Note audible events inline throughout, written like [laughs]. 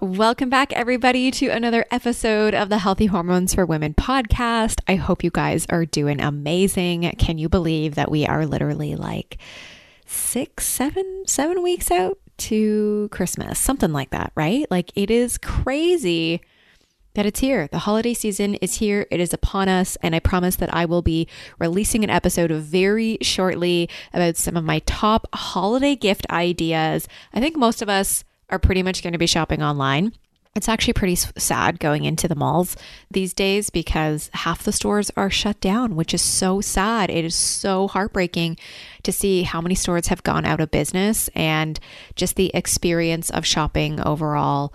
Welcome back, everybody, to another episode of the Healthy Hormones for Women podcast. I hope you guys are doing amazing. Can you believe that we are literally like six, seven, seven weeks out to Christmas? Something like that, right? Like it is crazy that it's here. The holiday season is here, it is upon us, and I promise that I will be releasing an episode very shortly about some of my top holiday gift ideas. I think most of us are pretty much going to be shopping online. It's actually pretty sad going into the malls these days because half the stores are shut down, which is so sad. It is so heartbreaking to see how many stores have gone out of business and just the experience of shopping overall.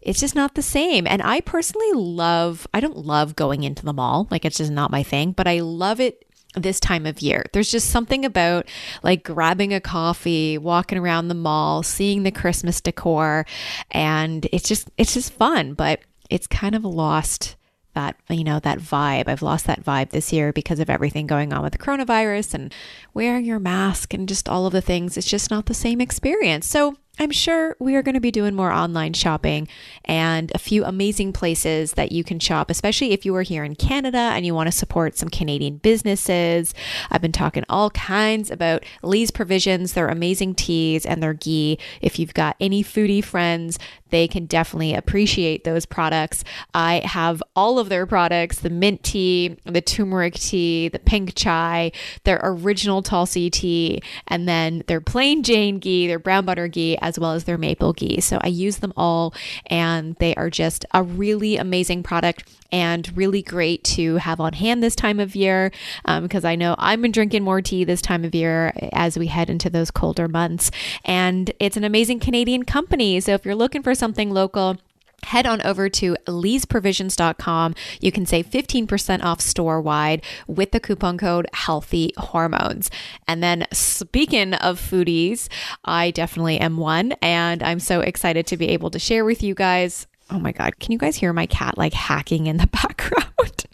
It's just not the same. And I personally love, I don't love going into the mall, like it's just not my thing, but I love it this time of year. There's just something about like grabbing a coffee, walking around the mall, seeing the Christmas decor, and it's just it's just fun, but it's kind of lost that you know that vibe. I've lost that vibe this year because of everything going on with the coronavirus and wearing your mask and just all of the things. It's just not the same experience. So I'm sure we are going to be doing more online shopping and a few amazing places that you can shop, especially if you are here in Canada and you want to support some Canadian businesses. I've been talking all kinds about Lee's Provisions, their amazing teas and their ghee. If you've got any foodie friends, they can definitely appreciate those products. I have all of their products the mint tea, the turmeric tea, the pink chai, their original Tulsi tea, and then their plain Jane ghee, their brown butter ghee as well as their maple ghee. So I use them all and they are just a really amazing product and really great to have on hand this time of year because um, I know I've been drinking more tea this time of year as we head into those colder months. And it's an amazing Canadian company. So if you're looking for something local, head on over to leesprovisions.com. You can save 15% off store wide with the coupon code healthy hormones. And then speaking of foodies, I definitely am one and I'm so excited to be able to share with you guys. Oh my God, can you guys hear my cat like hacking in the [laughs] background?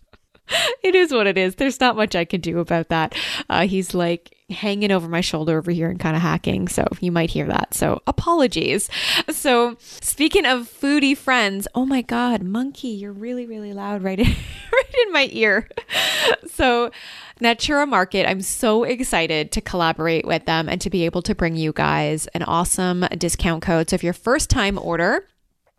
[laughs] it is what it is. There's not much I can do about that. Uh, he's like hanging over my shoulder over here and kind of hacking. So you might hear that. So apologies. So speaking of foodie friends, oh my God, monkey, you're really, really loud right in, [laughs] right in my ear. So Natura Market, I'm so excited to collaborate with them and to be able to bring you guys an awesome discount code. So if your first time order,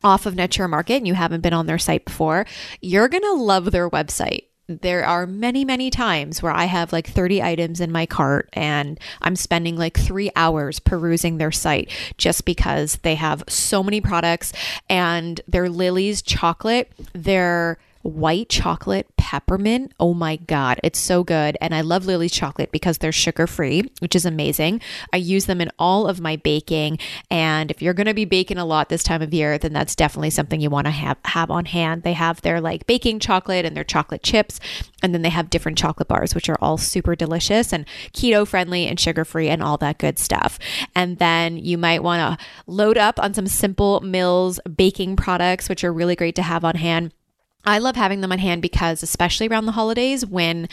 off of Natura Market and you haven't been on their site before, you're going to love their website there are many, many times where I have like 30 items in my cart and I'm spending like three hours perusing their site just because they have so many products and their Lily's chocolate, their white chocolate peppermint. Oh my God, it's so good. And I love Lily's chocolate because they're sugar free, which is amazing. I use them in all of my baking. And if you're going to be baking a lot this time of year, then that's definitely something you want to have, have on hand. They have their like baking chocolate and their chocolate chips. And then they have different chocolate bars, which are all super delicious and keto friendly and sugar free and all that good stuff. And then you might want to load up on some Simple Mills baking products, which are really great to have on hand I love having them on hand because, especially around the holidays, when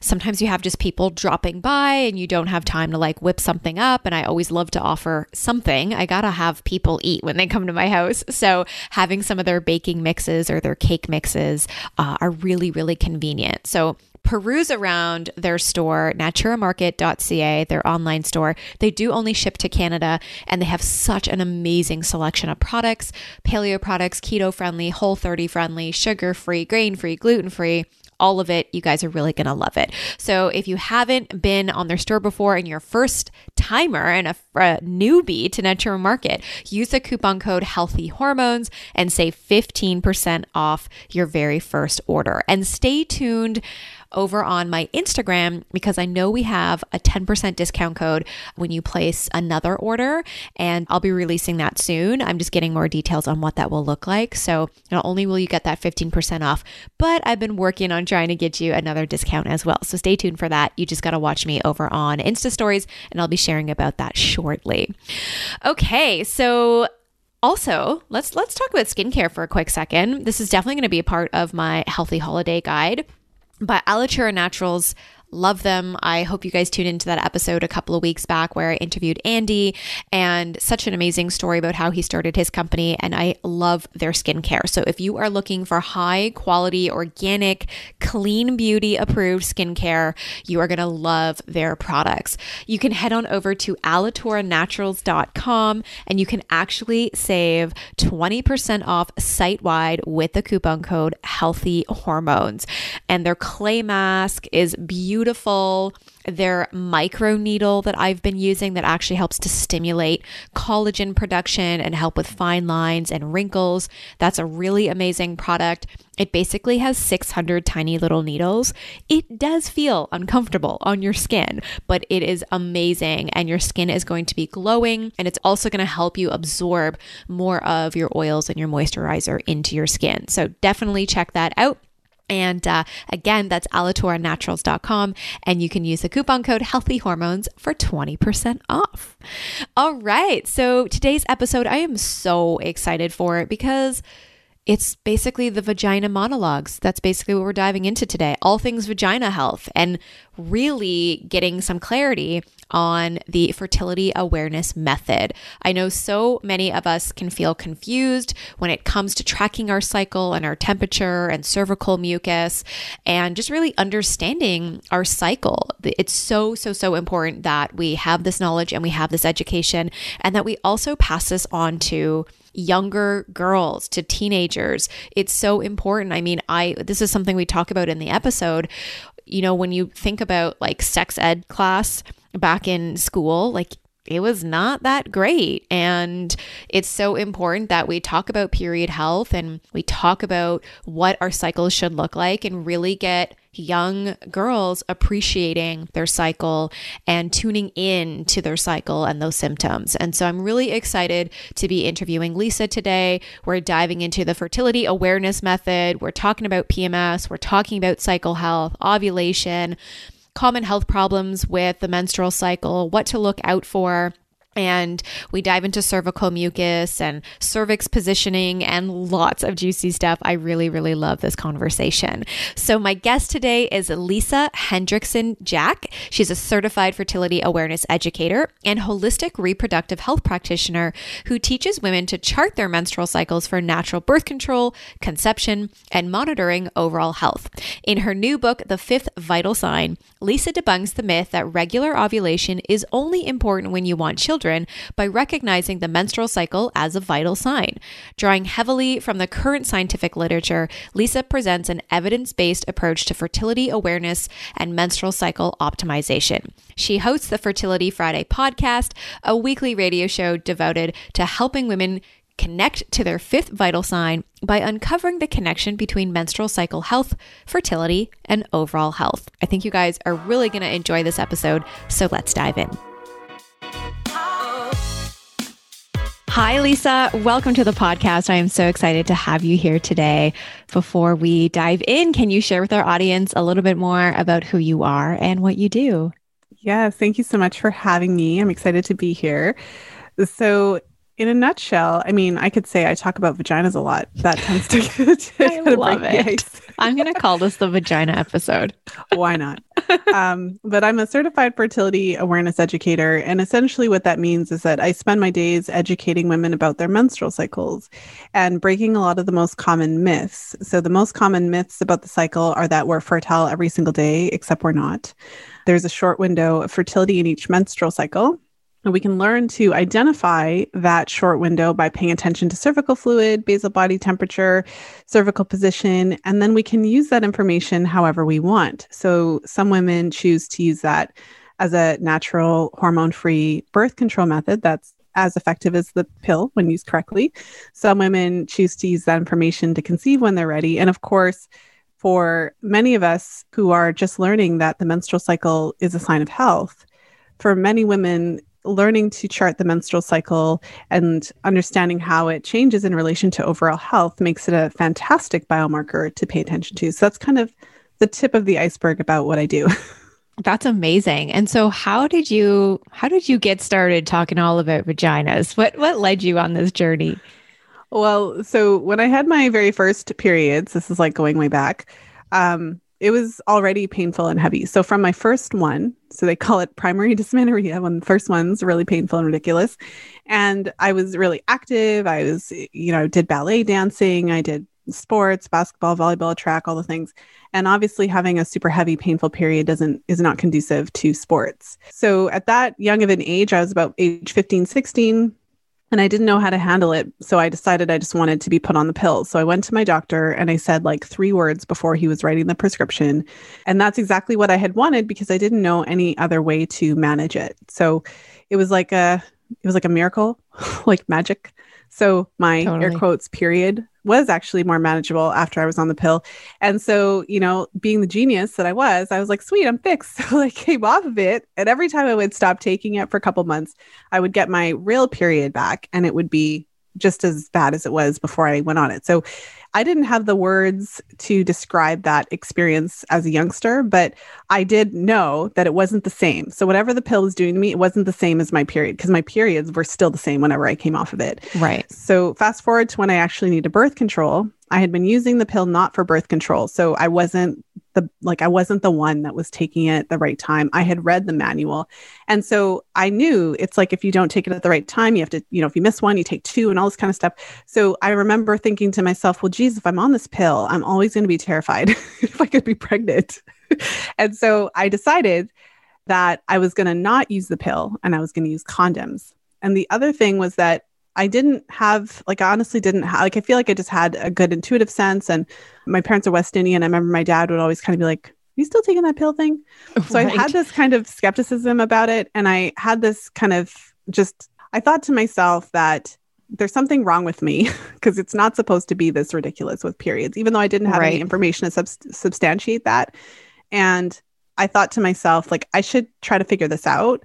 sometimes you have just people dropping by and you don't have time to like whip something up. And I always love to offer something. I gotta have people eat when they come to my house. So having some of their baking mixes or their cake mixes uh, are really, really convenient. So peruse around their store, naturamarket.ca, their online store. They do only ship to Canada and they have such an amazing selection of products paleo products, keto friendly, whole 30 friendly, sugar free, grain free, gluten free all of it. You guys are really going to love it. So if you haven't been on their store before and your first timer and a, a newbie to Natura Market, use the coupon code Healthy Hormones and save 15% off your very first order. And stay tuned over on my Instagram because I know we have a 10% discount code when you place another order, and I'll be releasing that soon. I'm just getting more details on what that will look like. So not only will you get that 15% off, but I've been working on trying to get you another discount as well. So stay tuned for that. You just got to watch me over on Insta Stories, and I'll be sharing about that shortly. Okay, so also, let's let's talk about skincare for a quick second. This is definitely going to be a part of my healthy holiday guide. But Alitura Naturals Love them. I hope you guys tuned into that episode a couple of weeks back where I interviewed Andy and such an amazing story about how he started his company. And I love their skincare. So if you are looking for high quality, organic, clean beauty approved skincare, you are going to love their products. You can head on over to alituranaturals.com and you can actually save 20% off site wide with the coupon code healthy hormones. And their clay mask is beautiful beautiful. Their micro needle that I've been using that actually helps to stimulate collagen production and help with fine lines and wrinkles. That's a really amazing product. It basically has 600 tiny little needles. It does feel uncomfortable on your skin, but it is amazing and your skin is going to be glowing and it's also going to help you absorb more of your oils and your moisturizer into your skin. So definitely check that out. And uh, again, that's alituranaturals.com. And you can use the coupon code Healthy Hormones for 20% off. All right. So today's episode, I am so excited for it because it's basically the vagina monologues. That's basically what we're diving into today. All things vagina health and really getting some clarity on the fertility awareness method. I know so many of us can feel confused when it comes to tracking our cycle and our temperature and cervical mucus and just really understanding our cycle. It's so, so, so important that we have this knowledge and we have this education and that we also pass this on to younger girls to teenagers. It's so important. I mean, I this is something we talk about in the episode. You know, when you think about like sex ed class back in school, like it was not that great. And it's so important that we talk about period health and we talk about what our cycles should look like and really get young girls appreciating their cycle and tuning in to their cycle and those symptoms. And so I'm really excited to be interviewing Lisa today. We're diving into the fertility awareness method. We're talking about PMS, we're talking about cycle health, ovulation, common health problems with the menstrual cycle, what to look out for and we dive into cervical mucus and cervix positioning and lots of juicy stuff. I really, really love this conversation. So, my guest today is Lisa Hendrickson Jack. She's a certified fertility awareness educator and holistic reproductive health practitioner who teaches women to chart their menstrual cycles for natural birth control, conception, and monitoring overall health. In her new book, The Fifth Vital Sign, Lisa debunks the myth that regular ovulation is only important when you want children children by recognizing the menstrual cycle as a vital sign. Drawing heavily from the current scientific literature, Lisa presents an evidence based approach to fertility awareness and menstrual cycle optimization. She hosts the Fertility Friday podcast, a weekly radio show devoted to helping women connect to their fifth vital sign by uncovering the connection between menstrual cycle health, fertility, and overall health. I think you guys are really going to enjoy this episode, so let's dive in. Hi, Lisa. Welcome to the podcast. I am so excited to have you here today. Before we dive in, can you share with our audience a little bit more about who you are and what you do? Yeah, thank you so much for having me. I'm excited to be here. So, in a nutshell, I mean, I could say I talk about vaginas a lot. That tends to, [laughs] to I love it. I'm going to call this the vagina episode. [laughs] Why not? Um, but I'm a certified fertility awareness educator. And essentially, what that means is that I spend my days educating women about their menstrual cycles and breaking a lot of the most common myths. So, the most common myths about the cycle are that we're fertile every single day, except we're not. There's a short window of fertility in each menstrual cycle. And we can learn to identify that short window by paying attention to cervical fluid, basal body temperature, cervical position, and then we can use that information however we want. So some women choose to use that as a natural hormone free birth control method that's as effective as the pill when used correctly. Some women choose to use that information to conceive when they're ready. And of course, for many of us who are just learning that the menstrual cycle is a sign of health, for many women, learning to chart the menstrual cycle and understanding how it changes in relation to overall health makes it a fantastic biomarker to pay attention to. So that's kind of the tip of the iceberg about what I do. [laughs] That's amazing. And so how did you how did you get started talking all about vaginas? What what led you on this journey? Well, so when I had my very first periods, this is like going way back, um, it was already painful and heavy. So from my first one, so they call it primary [laughs] dysmenorrhea when the first one's really painful and ridiculous. And I was really active. I was, you know, did ballet dancing, I did sports, basketball, volleyball, track, all the things. And obviously having a super heavy painful period doesn't is not conducive to sports. So at that young of an age, I was about age 15, 16, and I didn't know how to handle it. So I decided I just wanted to be put on the pill. So I went to my doctor and I said like three words before he was writing the prescription. And that's exactly what I had wanted because I didn't know any other way to manage it. So it was like a it was like a miracle, [laughs] like magic. So my totally. air quotes period was actually more manageable after I was on the pill. And so, you know, being the genius that I was, I was like, sweet, I'm fixed. [laughs] So I came off of it. And every time I would stop taking it for a couple months, I would get my real period back and it would be just as bad as it was before I went on it. So I didn't have the words to describe that experience as a youngster, but I did know that it wasn't the same. So whatever the pill was doing to me, it wasn't the same as my period because my periods were still the same whenever I came off of it. Right. So fast forward to when I actually needed birth control, I had been using the pill not for birth control. So I wasn't the like I wasn't the one that was taking it at the right time. I had read the manual. And so I knew it's like if you don't take it at the right time, you have to, you know, if you miss one, you take two and all this kind of stuff. So I remember thinking to myself, well, geez, if I'm on this pill, I'm always going to be terrified [laughs] if I could be pregnant. [laughs] and so I decided that I was going to not use the pill and I was going to use condoms. And the other thing was that I didn't have like I honestly didn't have like I feel like I just had a good intuitive sense and my parents are West Indian. I remember my dad would always kind of be like, Are you still taking that pill thing? So right. I had this kind of skepticism about it. And I had this kind of just, I thought to myself that there's something wrong with me [laughs] because it's not supposed to be this ridiculous with periods, even though I didn't have right. any information to sub- substantiate that. And I thought to myself, like, I should try to figure this out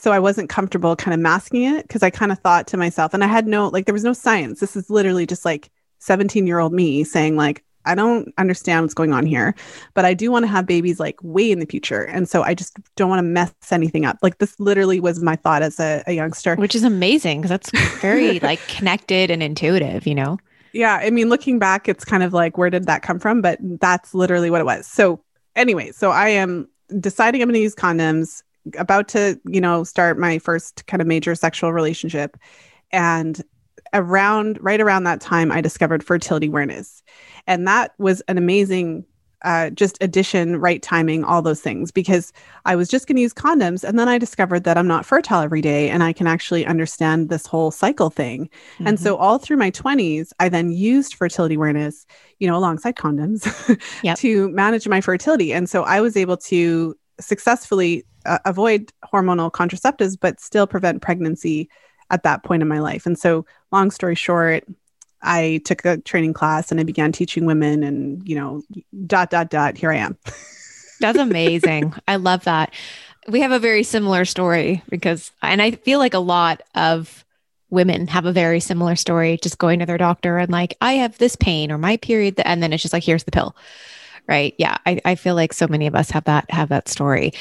so I wasn't comfortable kind of masking it because I kind of thought to myself, and I had no, like, there was no science. This is literally just like 17 year old me saying, like, I don't understand what's going on here, but I do want to have babies like way in the future. And so I just don't want to mess anything up. Like, this literally was my thought as a, a youngster, which is amazing because that's very [laughs] like connected and intuitive, you know? Yeah. I mean, looking back, it's kind of like, where did that come from? But that's literally what it was. So, anyway, so I am deciding I'm going to use condoms about to, you know, start my first kind of major sexual relationship. And around right around that time, I discovered fertility awareness. And that was an amazing uh, just addition, right timing, all those things, because I was just going to use condoms. And then I discovered that I'm not fertile every day and I can actually understand this whole cycle thing. Mm-hmm. And so, mm-hmm. all through my 20s, I then used fertility awareness, you know, alongside condoms yep. [laughs] to manage my fertility. And so, I was able to successfully uh, avoid hormonal contraceptives, but still prevent pregnancy at that point in my life. And so, long story short, I took a training class and I began teaching women, and you know, dot dot dot. Here I am. That's [laughs] amazing. I love that. We have a very similar story because, and I feel like a lot of women have a very similar story, just going to their doctor and like, I have this pain or my period, and then it's just like, here's the pill right? Yeah, I, I feel like so many of us have that have that story.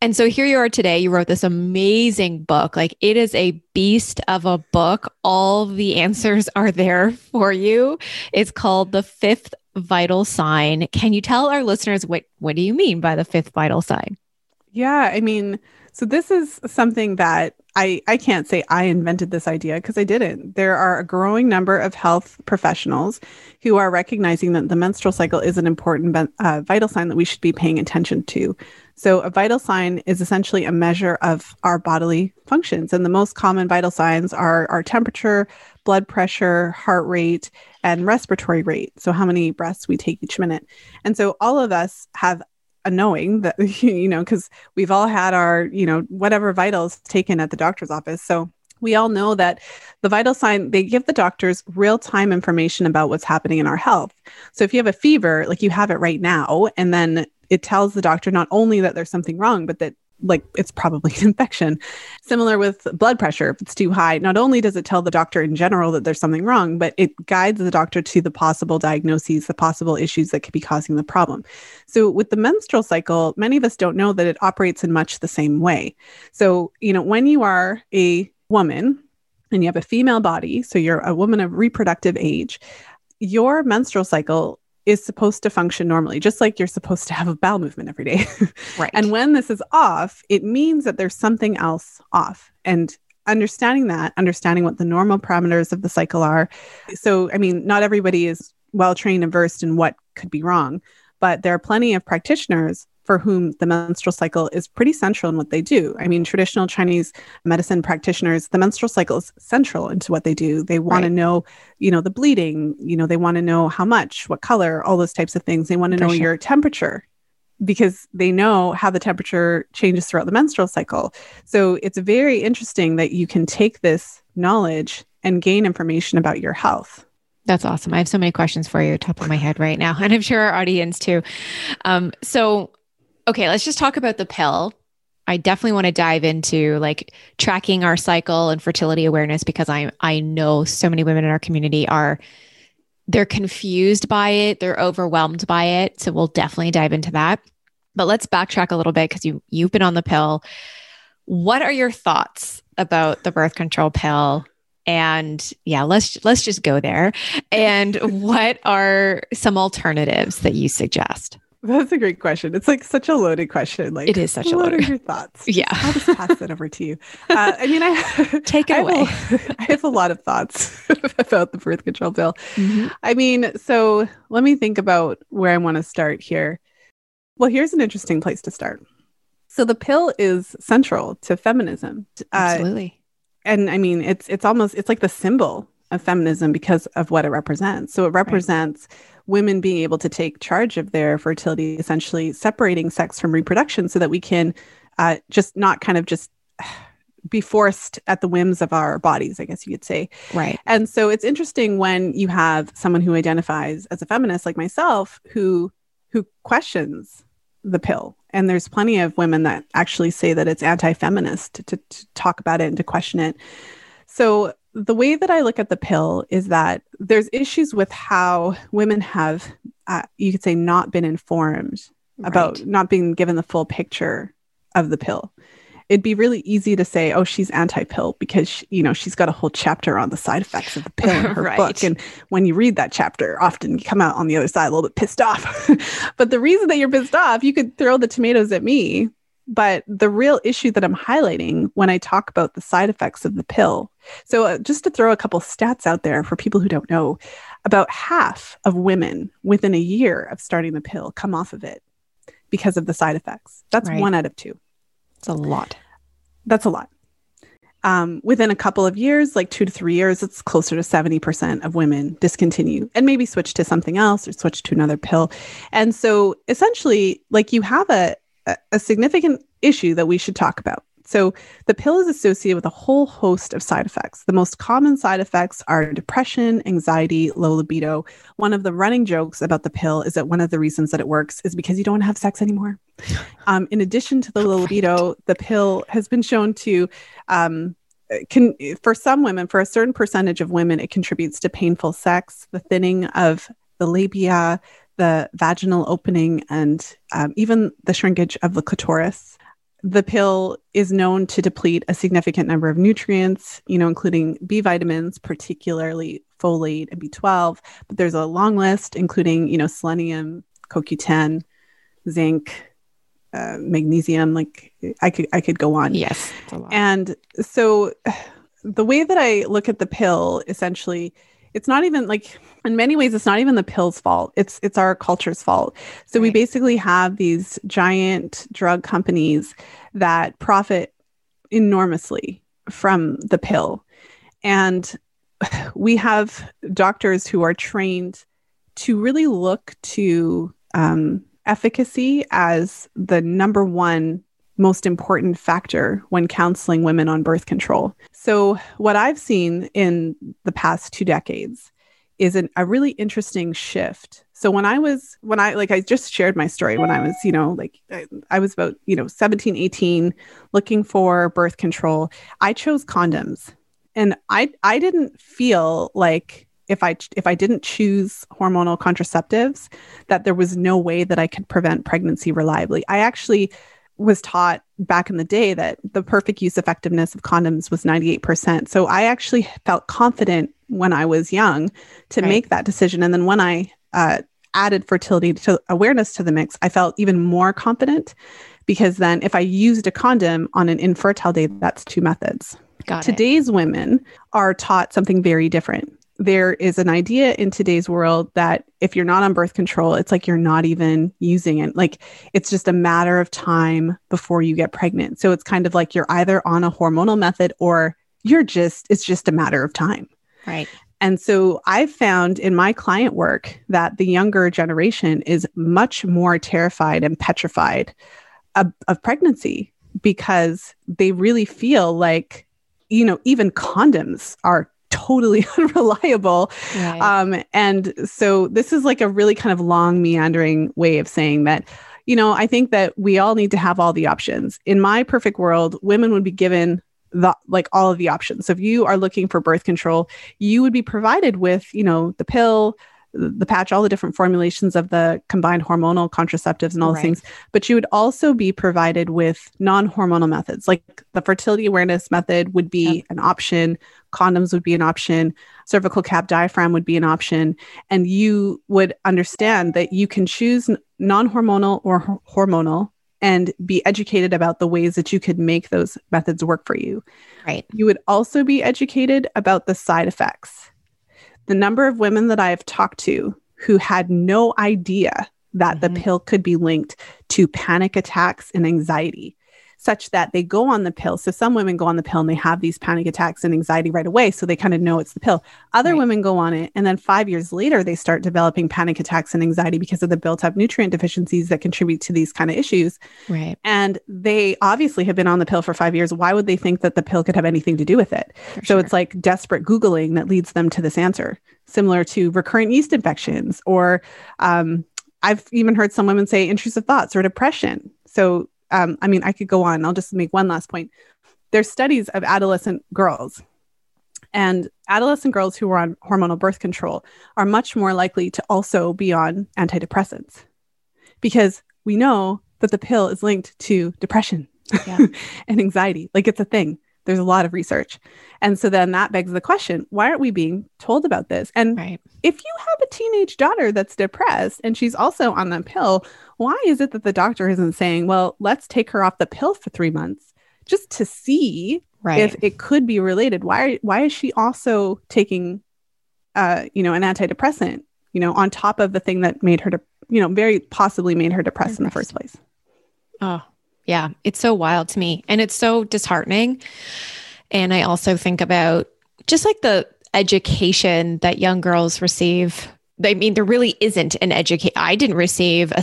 And so here you are today. You wrote this amazing book. Like it is a beast of a book. All the answers [laughs] are there for you. It's called The Fifth Vital Sign. Can you tell our listeners what what do you mean by the fifth vital sign? Yeah, I mean, so this is something that I, I can't say I invented this idea because I didn't. There are a growing number of health professionals who are recognizing that the menstrual cycle is an important uh, vital sign that we should be paying attention to. So, a vital sign is essentially a measure of our bodily functions. And the most common vital signs are our temperature, blood pressure, heart rate, and respiratory rate. So, how many breaths we take each minute. And so, all of us have knowing that [laughs] you know because we've all had our you know whatever vitals taken at the doctor's office. So we all know that the vital sign they give the doctors real time information about what's happening in our health. So if you have a fever like you have it right now and then it tells the doctor not only that there's something wrong but that like it's probably [laughs] an infection. Similar with blood pressure, if it's too high, not only does it tell the doctor in general that there's something wrong, but it guides the doctor to the possible diagnoses, the possible issues that could be causing the problem. So with the menstrual cycle, many of us don't know that it operates in much the same way. So, you know, when you are a woman and you have a female body, so you're a woman of reproductive age, your menstrual cycle is supposed to function normally, just like you're supposed to have a bowel movement every day. [laughs] Right. and when this is off, it means that there's something else off. And understanding that, understanding what the normal parameters of the cycle are. So, I mean, not everybody is well trained and versed in what could be wrong, but there are plenty of practitioners for whom the menstrual cycle is pretty central in what they do. I mean, traditional Chinese medicine practitioners, the menstrual cycle is central into what they do. They want right. to know, you know, the bleeding, you know, they want to know how much, what color, all those types of things. They want to know sure. your temperature because they know how the temperature changes throughout the menstrual cycle. So it's very interesting that you can take this knowledge and gain information about your health. That's awesome. I have so many questions for you, top of my head right now, [laughs] and I'm sure our audience too. Um, so okay, let's just talk about the pill. I definitely want to dive into like tracking our cycle and fertility awareness because I I know so many women in our community are they're confused by it, they're overwhelmed by it. So we'll definitely dive into that. But let's backtrack a little bit because you you've been on the pill. What are your thoughts about the birth control pill? And yeah, let's let's just go there. And [laughs] what are some alternatives that you suggest? [laughs] That's a great question. It's like such a loaded question. Like it is such a loaded. What are your thoughts? [laughs] Yeah, I'll just pass that over to you. Uh, I mean, I [laughs] take it I away. Have a, I have a lot of thoughts about the birth control pill. Mm-hmm. I mean, so let me think about where I want to start here. Well, here's an interesting place to start. So the pill is central to feminism. Uh, Absolutely. Uh, and I mean, it's it's almost it's like the symbol of feminism because of what it represents. So it represents. Right women being able to take charge of their fertility, essentially separating sex from reproduction so that we can uh, just not kind of just [sighs] be forced at the whims of our bodies, I guess you could say. Right. And so it's interesting when you have someone who identifies as a feminist like myself who who questions the pill. And there's plenty of women that actually say that it's anti-feminist to, to talk about it and to question it. So the way that I look at the pill is that there's issues with how women have, uh, you could say, not been informed right. about not being given the full picture of the pill. It'd be really easy to say, "Oh, she's anti-pill" because she, you know she's got a whole chapter on the side effects of the pill in [laughs] her right. book, and when you read that chapter, often you come out on the other side a little bit pissed off. [laughs] but the reason that you're pissed off, you could throw the tomatoes at me but the real issue that I'm highlighting when I talk about the side effects of the pill. So, uh, just to throw a couple stats out there for people who don't know, about half of women within a year of starting the pill come off of it because of the side effects. That's right. one out of two. It's a lot. That's a lot. Um, within a couple of years, like two to three years, it's closer to 70% of women discontinue and maybe switch to something else or switch to another pill. And so essentially, like you have a, a significant issue that we should talk about. So, the pill is associated with a whole host of side effects. The most common side effects are depression, anxiety, low libido. One of the running jokes about the pill is that one of the reasons that it works is because you don't have sex anymore. [laughs] Um, in addition to the low libido, the pill has been shown to um, can for some women, for a certain percentage of women, it contributes to painful sex, the thinning of the labia, the vaginal opening and um, even the shrinkage of the clitoris. The pill is known to deplete a significant number of nutrients, you know, including B vitamins, particularly folate and B12. But there's a long list, including, you know, selenium, CoQ10, zinc, uh, magnesium. Like I could, I could go on. Yes, and so [sighs] the way that I look at the pill essentially it's not even like in many ways it's not even the pill's fault. It's it's our culture's fault. So right. we basically have these giant drug companies that profit enormously from the pill. And [sighs] we have doctors who are trained to really look to um, efficacy as the number one most important factor when counseling women on birth control. So, what I've seen in the past two decades is an, a really interesting shift. So when I was when I like I just shared my story when I was, you know, like I, I was about, you know, 17, 18 looking for birth control. I chose condoms. And I I didn't feel like if I if I didn't choose hormonal contraceptives that there was no way that I could prevent pregnancy reliably. I actually was taught back in the day that the perfect use effectiveness of condoms was 98%. So I actually felt confident when I was young to right. make that decision. And then when I uh, added fertility to awareness to the mix, I felt even more confident because then if I used a condom on an infertile day, that's two methods. Got Today's it. women are taught something very different. There is an idea in today's world that if you're not on birth control, it's like you're not even using it. Like it's just a matter of time before you get pregnant. So it's kind of like you're either on a hormonal method or you're just, it's just a matter of time. Right. And so I've found in my client work that the younger generation is much more terrified and petrified of, of pregnancy because they really feel like, you know, even condoms are totally [laughs] unreliable. Right. Um, and so this is like a really kind of long, meandering way of saying that, you know, I think that we all need to have all the options. In my perfect world, women would be given the like all of the options. So if you are looking for birth control, you would be provided with, you know, the pill, the patch, all the different formulations of the combined hormonal contraceptives and all right. Those things. But you would also be provided with non hormonal methods. Like the fertility awareness method would be yep. an option, condoms would be an option, cervical cap diaphragm would be an option. And you would understand that you can choose non hormonal or hormonal and be educated about the ways that you could make those methods work for you. Right. You would also be educated about the side effects. The number of women that I have talked to who had no idea that mm-hmm. the pill could be linked to panic attacks and anxiety such that they go on the pill. So some women go on the pill and they have these panic attacks and anxiety right away. So they kind of know it's the pill. Other right. women go on it. And then five years later, they start developing panic attacks and anxiety because of the built up nutrient deficiencies that contribute to these kind of issues. Right. And they obviously have been on the pill for five years. Why would they think that the pill could have anything to do with it? For so sure. it's like desperate Googling that leads them to this answer, similar to recurrent yeast infections or, um, I've even heard some women say intrusive thoughts or depression. So um, I mean, I could go on. I'll just make one last point. There's studies of adolescent girls, and adolescent girls who are on hormonal birth control are much more likely to also be on antidepressants because we know that the pill is linked to depression yeah. [laughs] and anxiety. Like it's a thing. There's a lot of research. And so then that begs the question why aren't we being told about this? And right. if you have a teenage daughter that's depressed and she's also on the pill, why is it that the doctor isn't saying, well, let's take her off the pill for three months just to see right. if it could be related? Why, why is she also taking, uh, you know, an antidepressant, you know, on top of the thing that made her, de- you know, very possibly made her depressed in the first place? Oh, yeah, it's so wild to me and it's so disheartening. And I also think about just like the education that young girls receive. I mean, there really isn't an educate. I didn't receive a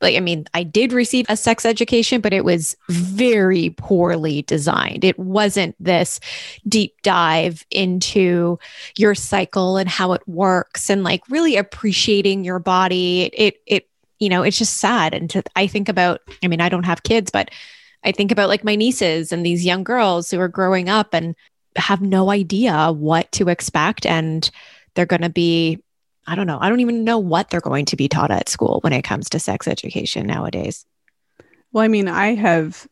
like, I mean, I did receive a sex education, but it was very poorly designed. It wasn't this deep dive into your cycle and how it works and like really appreciating your body. It, it, you know, it's just sad. And to, I think about, I mean, I don't have kids, but I think about like my nieces and these young girls who are growing up and have no idea what to expect. And they're going to be, I don't know, I don't even know what they're going to be taught at school when it comes to sex education nowadays. Well, I mean, I have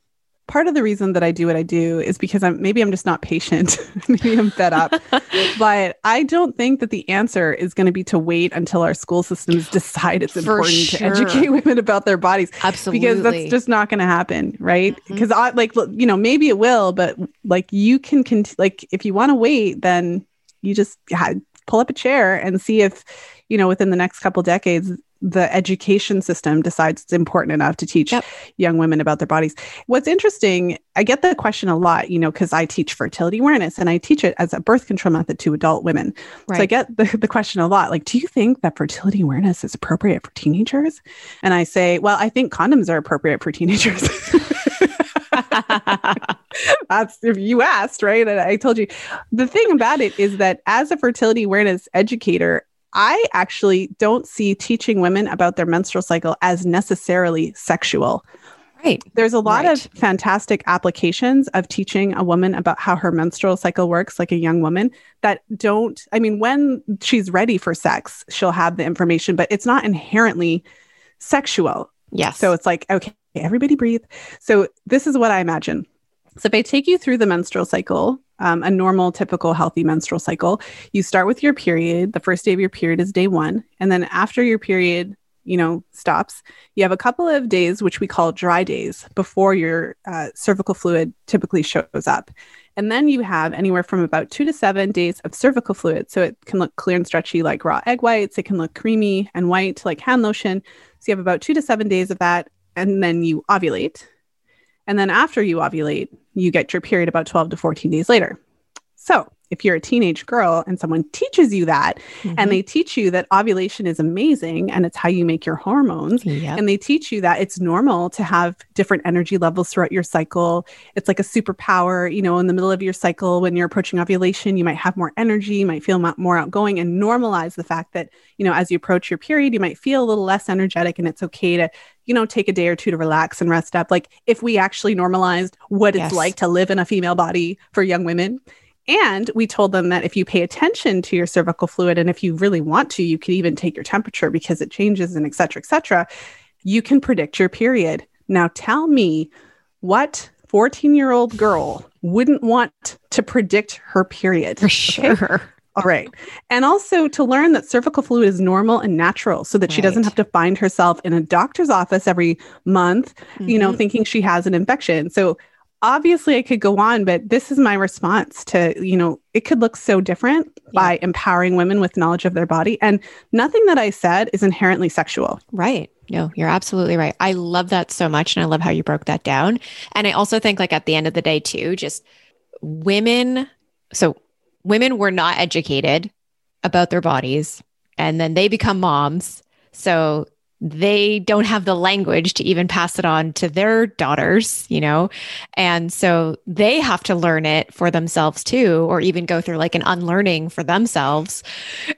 part of the reason that I do what I do is because I'm maybe I'm just not patient. [laughs] maybe I'm fed up. [laughs] but I don't think that the answer is going to be to wait until our school systems decide it's For important sure. to educate women about their bodies. Absolutely. Because that's just not going to happen, right? Mm-hmm. Because I like you know, maybe it will, but like you can cont- like if you want to wait, then you just pull up a chair and see if, you know, within the next couple decades the education system decides it's important enough to teach yep. young women about their bodies. What's interesting, I get the question a lot, you know, because I teach fertility awareness and I teach it as a birth control method to adult women. Right. So I get the, the question a lot like, do you think that fertility awareness is appropriate for teenagers? And I say, well, I think condoms are appropriate for teenagers. [laughs] That's if you asked, right? And I told you the thing about it is that as a fertility awareness educator, I actually don't see teaching women about their menstrual cycle as necessarily sexual. Right. There's a lot right. of fantastic applications of teaching a woman about how her menstrual cycle works, like a young woman, that don't, I mean, when she's ready for sex, she'll have the information, but it's not inherently sexual. Yes. So it's like, okay, everybody breathe. So this is what I imagine. So if I take you through the menstrual cycle, um, a normal, typical, healthy menstrual cycle, you start with your period. The first day of your period is day one. And then after your period, you know, stops, you have a couple of days, which we call dry days, before your uh, cervical fluid typically shows up. And then you have anywhere from about two to seven days of cervical fluid. So it can look clear and stretchy like raw egg whites. It can look creamy and white like hand lotion. So you have about two to seven days of that. And then you ovulate. And then after you ovulate, you get your period about 12 to 14 days later. So if you're a teenage girl and someone teaches you that mm-hmm. and they teach you that ovulation is amazing and it's how you make your hormones yep. and they teach you that it's normal to have different energy levels throughout your cycle it's like a superpower you know in the middle of your cycle when you're approaching ovulation you might have more energy you might feel more outgoing and normalize the fact that you know as you approach your period you might feel a little less energetic and it's okay to you know take a day or two to relax and rest up like if we actually normalized what yes. it's like to live in a female body for young women and we told them that if you pay attention to your cervical fluid, and if you really want to, you could even take your temperature because it changes and et cetera, et cetera, you can predict your period. Now tell me what 14 year old girl wouldn't want to predict her period. For sure. Okay? All right. And also to learn that cervical fluid is normal and natural so that right. she doesn't have to find herself in a doctor's office every month, mm-hmm. you know, mm-hmm. thinking she has an infection. So obviously I could go on, but this is my response to, you know, it could look so different yeah. by empowering women with knowledge of their body. And nothing that I said is inherently sexual. Right. No, you're absolutely right. I love that so much. And I love how you broke that down. And I also think, like, at the end of the day, too, just women. So women were not educated about their bodies and then they become moms. So they don't have the language to even pass it on to their daughters, you know? And so they have to learn it for themselves too, or even go through like an unlearning for themselves.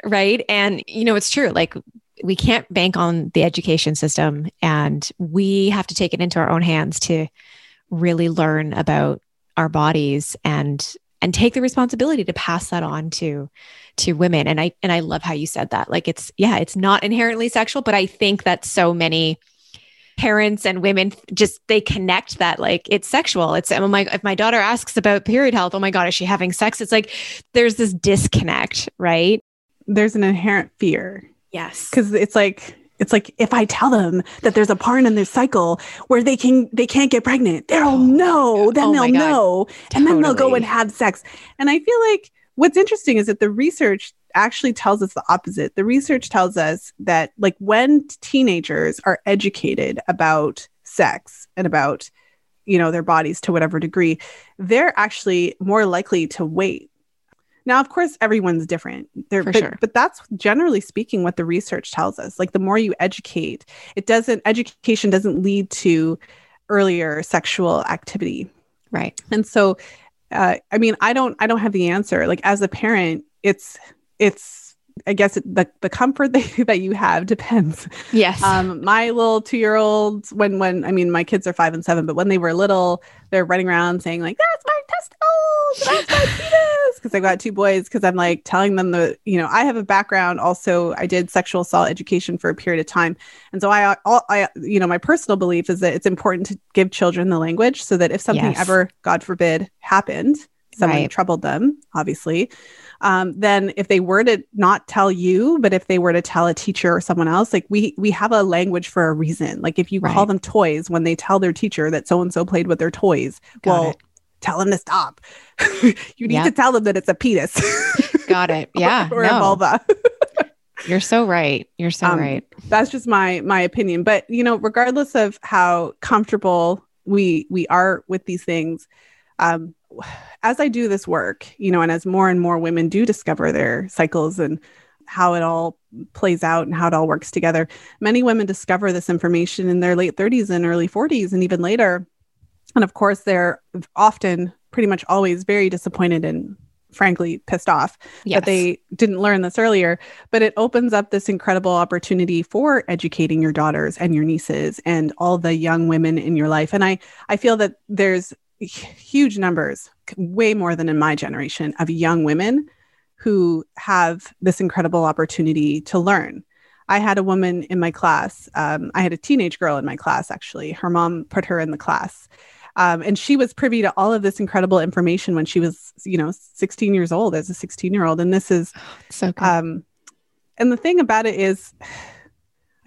Right. And, you know, it's true. Like, we can't bank on the education system and we have to take it into our own hands to really learn about our bodies and and take the responsibility to pass that on to to women. And i and i love how you said that. Like it's yeah it's not inherently sexual but i think that so many parents and women just they connect that like it's sexual. It's oh my if my daughter asks about period health oh my god is she having sex? It's like there's this disconnect right? There's an inherent fear. Yes. Because it's like it's like if I tell them that there's a part in their cycle where they can they can't get pregnant, they'll oh, know. Then oh they'll know, totally. and then they'll go and have sex. And I feel like what's interesting is that the research actually tells us the opposite. The research tells us that like when teenagers are educated about sex and about you know their bodies to whatever degree, they're actually more likely to wait now, of course, everyone's different. There, but, sure. but that's generally speaking what the research tells us. Like the more you educate, it doesn't education doesn't lead to earlier sexual activity. Right. And so uh, I mean, I don't I don't have the answer. Like as a parent, it's it's I guess the the comfort [laughs] that, that you have depends. Yes. Um, my little two year old, when when I mean my kids are five and seven, but when they were little, they're running around saying like, "That's my testicles, that's my penis," because I've got two boys. Because I'm like telling them the, you know, I have a background. Also, I did sexual assault education for a period of time, and so I, all, I, you know, my personal belief is that it's important to give children the language so that if something yes. ever, God forbid, happened, someone right. troubled them, obviously um, then if they were to not tell you, but if they were to tell a teacher or someone else, like we we have a language for a reason. Like if you right. call them toys when they tell their teacher that so and so played with their toys, Got well, it. Tell them to stop. [laughs] you need yep. to tell them that it's a penis. [laughs] Got it. [laughs] Yeah. or, or no. a vulva. You're so right. You're so um, right. That's just my my opinion. But you know, regardless of how comfortable we we are with these things, um, as I do this work, you know, and as more and more women do discover their cycles and how it all plays out and how it all works together, many women discover this information in their late 30s and early 40s and even later. And of course, they're often pretty much always very disappointed and frankly pissed off yes. that they didn't learn this earlier but it opens up this incredible opportunity for educating your daughters and your nieces and all the young women in your life and i i feel that there's huge numbers way more than in my generation of young women who have this incredible opportunity to learn I had a woman in my class. Um, I had a teenage girl in my class, actually. Her mom put her in the class. Um, and she was privy to all of this incredible information when she was, you know, 16 years old as a 16 year old. And this is so cool. Um, and the thing about it is,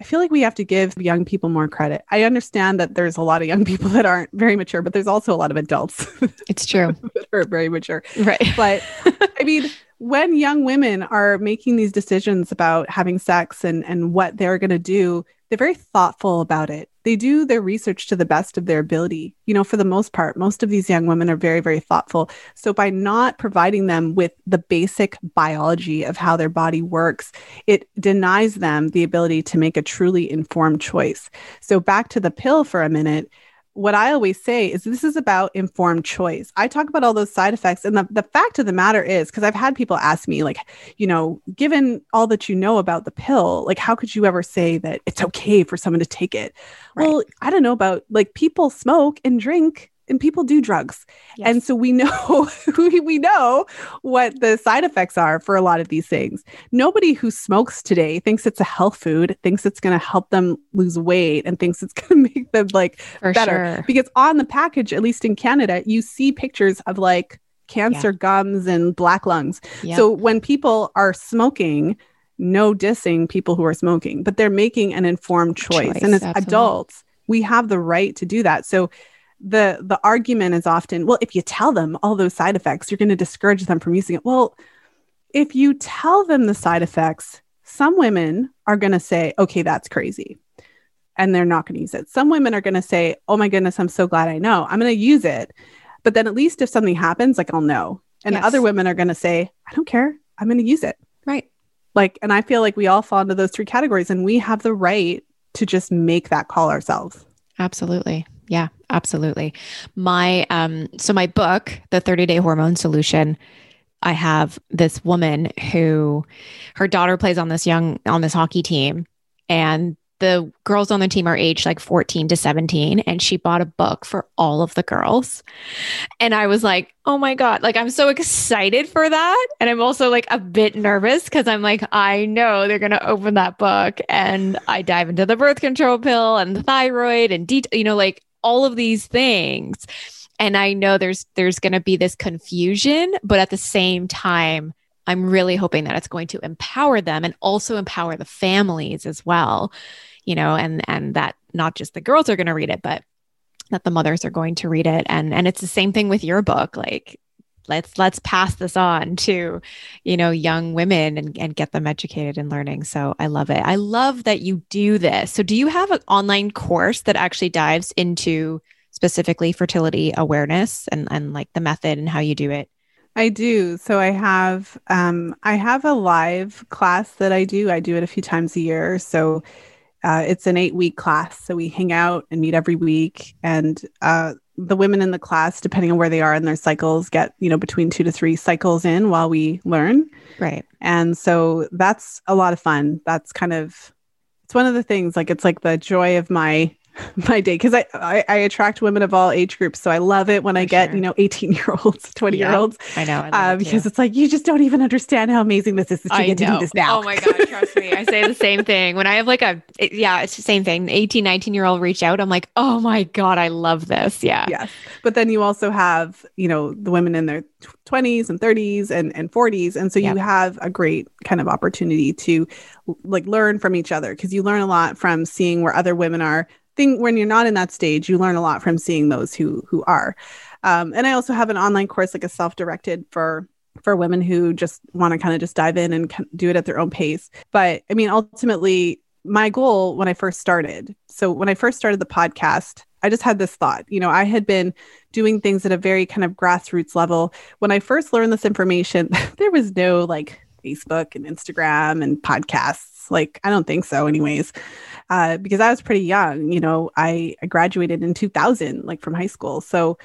I feel like we have to give young people more credit. I understand that there's a lot of young [laughs] people that aren't very mature, but there's also a lot of adults. [laughs] It's true. that are very mature. Right. But [laughs] I mean, when young women are making these decisions about having sex and, and what they're going to do, they're very thoughtful about it. They do their research to the best of their ability. You know, for the most part, most of these young women are very, very thoughtful. So, by not providing them with the basic biology of how their body works, it denies them the ability to make a truly informed choice. So, back to the pill for a minute what I always say is this is about informed choice. I talk about all those side effects. And the, the fact of the matter is, because I've had people ask me, like, you know, given all that you know about the pill, like, how could you ever say that it's okay for someone to take it? Right. Well, I don't know about like people smoke and drink and people do drugs. Yes. And so we know [laughs] we know what the side effects are for a lot of these things. Nobody who smokes today thinks it's a health food, thinks it's going to help them lose weight and thinks it's [laughs] going to make them like for better. Sure. Because on the package, at least in Canada, you see pictures of like cancer yeah. gums and black lungs. Yep. So when people are smoking, no dissing people who are smoking, but they're making an informed choice. choice and as absolutely. adults, we have the right to do that. So the the argument is often well if you tell them all those side effects you're going to discourage them from using it. Well if you tell them the side effects some women are going to say okay that's crazy and they're not going to use it. Some women are going to say oh my goodness i'm so glad i know. I'm going to use it. But then at least if something happens like i'll know. And yes. other women are going to say i don't care. I'm going to use it. Right. Like and i feel like we all fall into those three categories and we have the right to just make that call ourselves. Absolutely yeah, absolutely. My um so my book, The 30-day hormone solution, I have this woman who her daughter plays on this young on this hockey team and the girls on the team are aged like 14 to 17 and she bought a book for all of the girls and i was like oh my god like i'm so excited for that and i'm also like a bit nervous because i'm like i know they're going to open that book and i dive into the birth control pill and the thyroid and det- you know like all of these things. And i know there's there's going to be this confusion but at the same time i'm really hoping that it's going to empower them and also empower the families as well you know and and that not just the girls are going to read it but that the mothers are going to read it. And and it's the same thing with your book like let's let's pass this on to you know young women and, and get them educated and learning so i love it i love that you do this so do you have an online course that actually dives into specifically fertility awareness and and like the method and how you do it I do. So I have um, I have a live class that I do. I do it a few times a year. So uh, it's an eight week class. So we hang out and meet every week. And uh, the women in the class, depending on where they are in their cycles, get, you know, between two to three cycles in while we learn. Right. And so that's a lot of fun. That's kind of, it's one of the things, like, it's like the joy of my [laughs] my day because I, I, I attract women of all age groups so i love it when For i get sure. you know 18 year olds [laughs] 20 year olds i know I uh, because it's like you just don't even understand how amazing this is that you I get know. to do this now. Oh my god trust me i say the same thing. When i have like a it, yeah it's the same thing. 18 19 year old reach out i'm like oh my god i love this. Yeah. Yes. But then you also have you know the women in their 20s and 30s and, and 40s and so yep. you have a great kind of opportunity to like learn from each other because you learn a lot from seeing where other women are thing when you're not in that stage, you learn a lot from seeing those who who are. Um, and I also have an online course, like a self-directed for for women who just want to kind of just dive in and do it at their own pace. But I mean, ultimately, my goal when I first started, so when I first started the podcast, I just had this thought. You know, I had been doing things at a very kind of grassroots level. When I first learned this information, [laughs] there was no like Facebook and Instagram and podcasts. Like, I don't think so, anyways, uh, because I was pretty young. You know, I, I graduated in 2000, like from high school. So,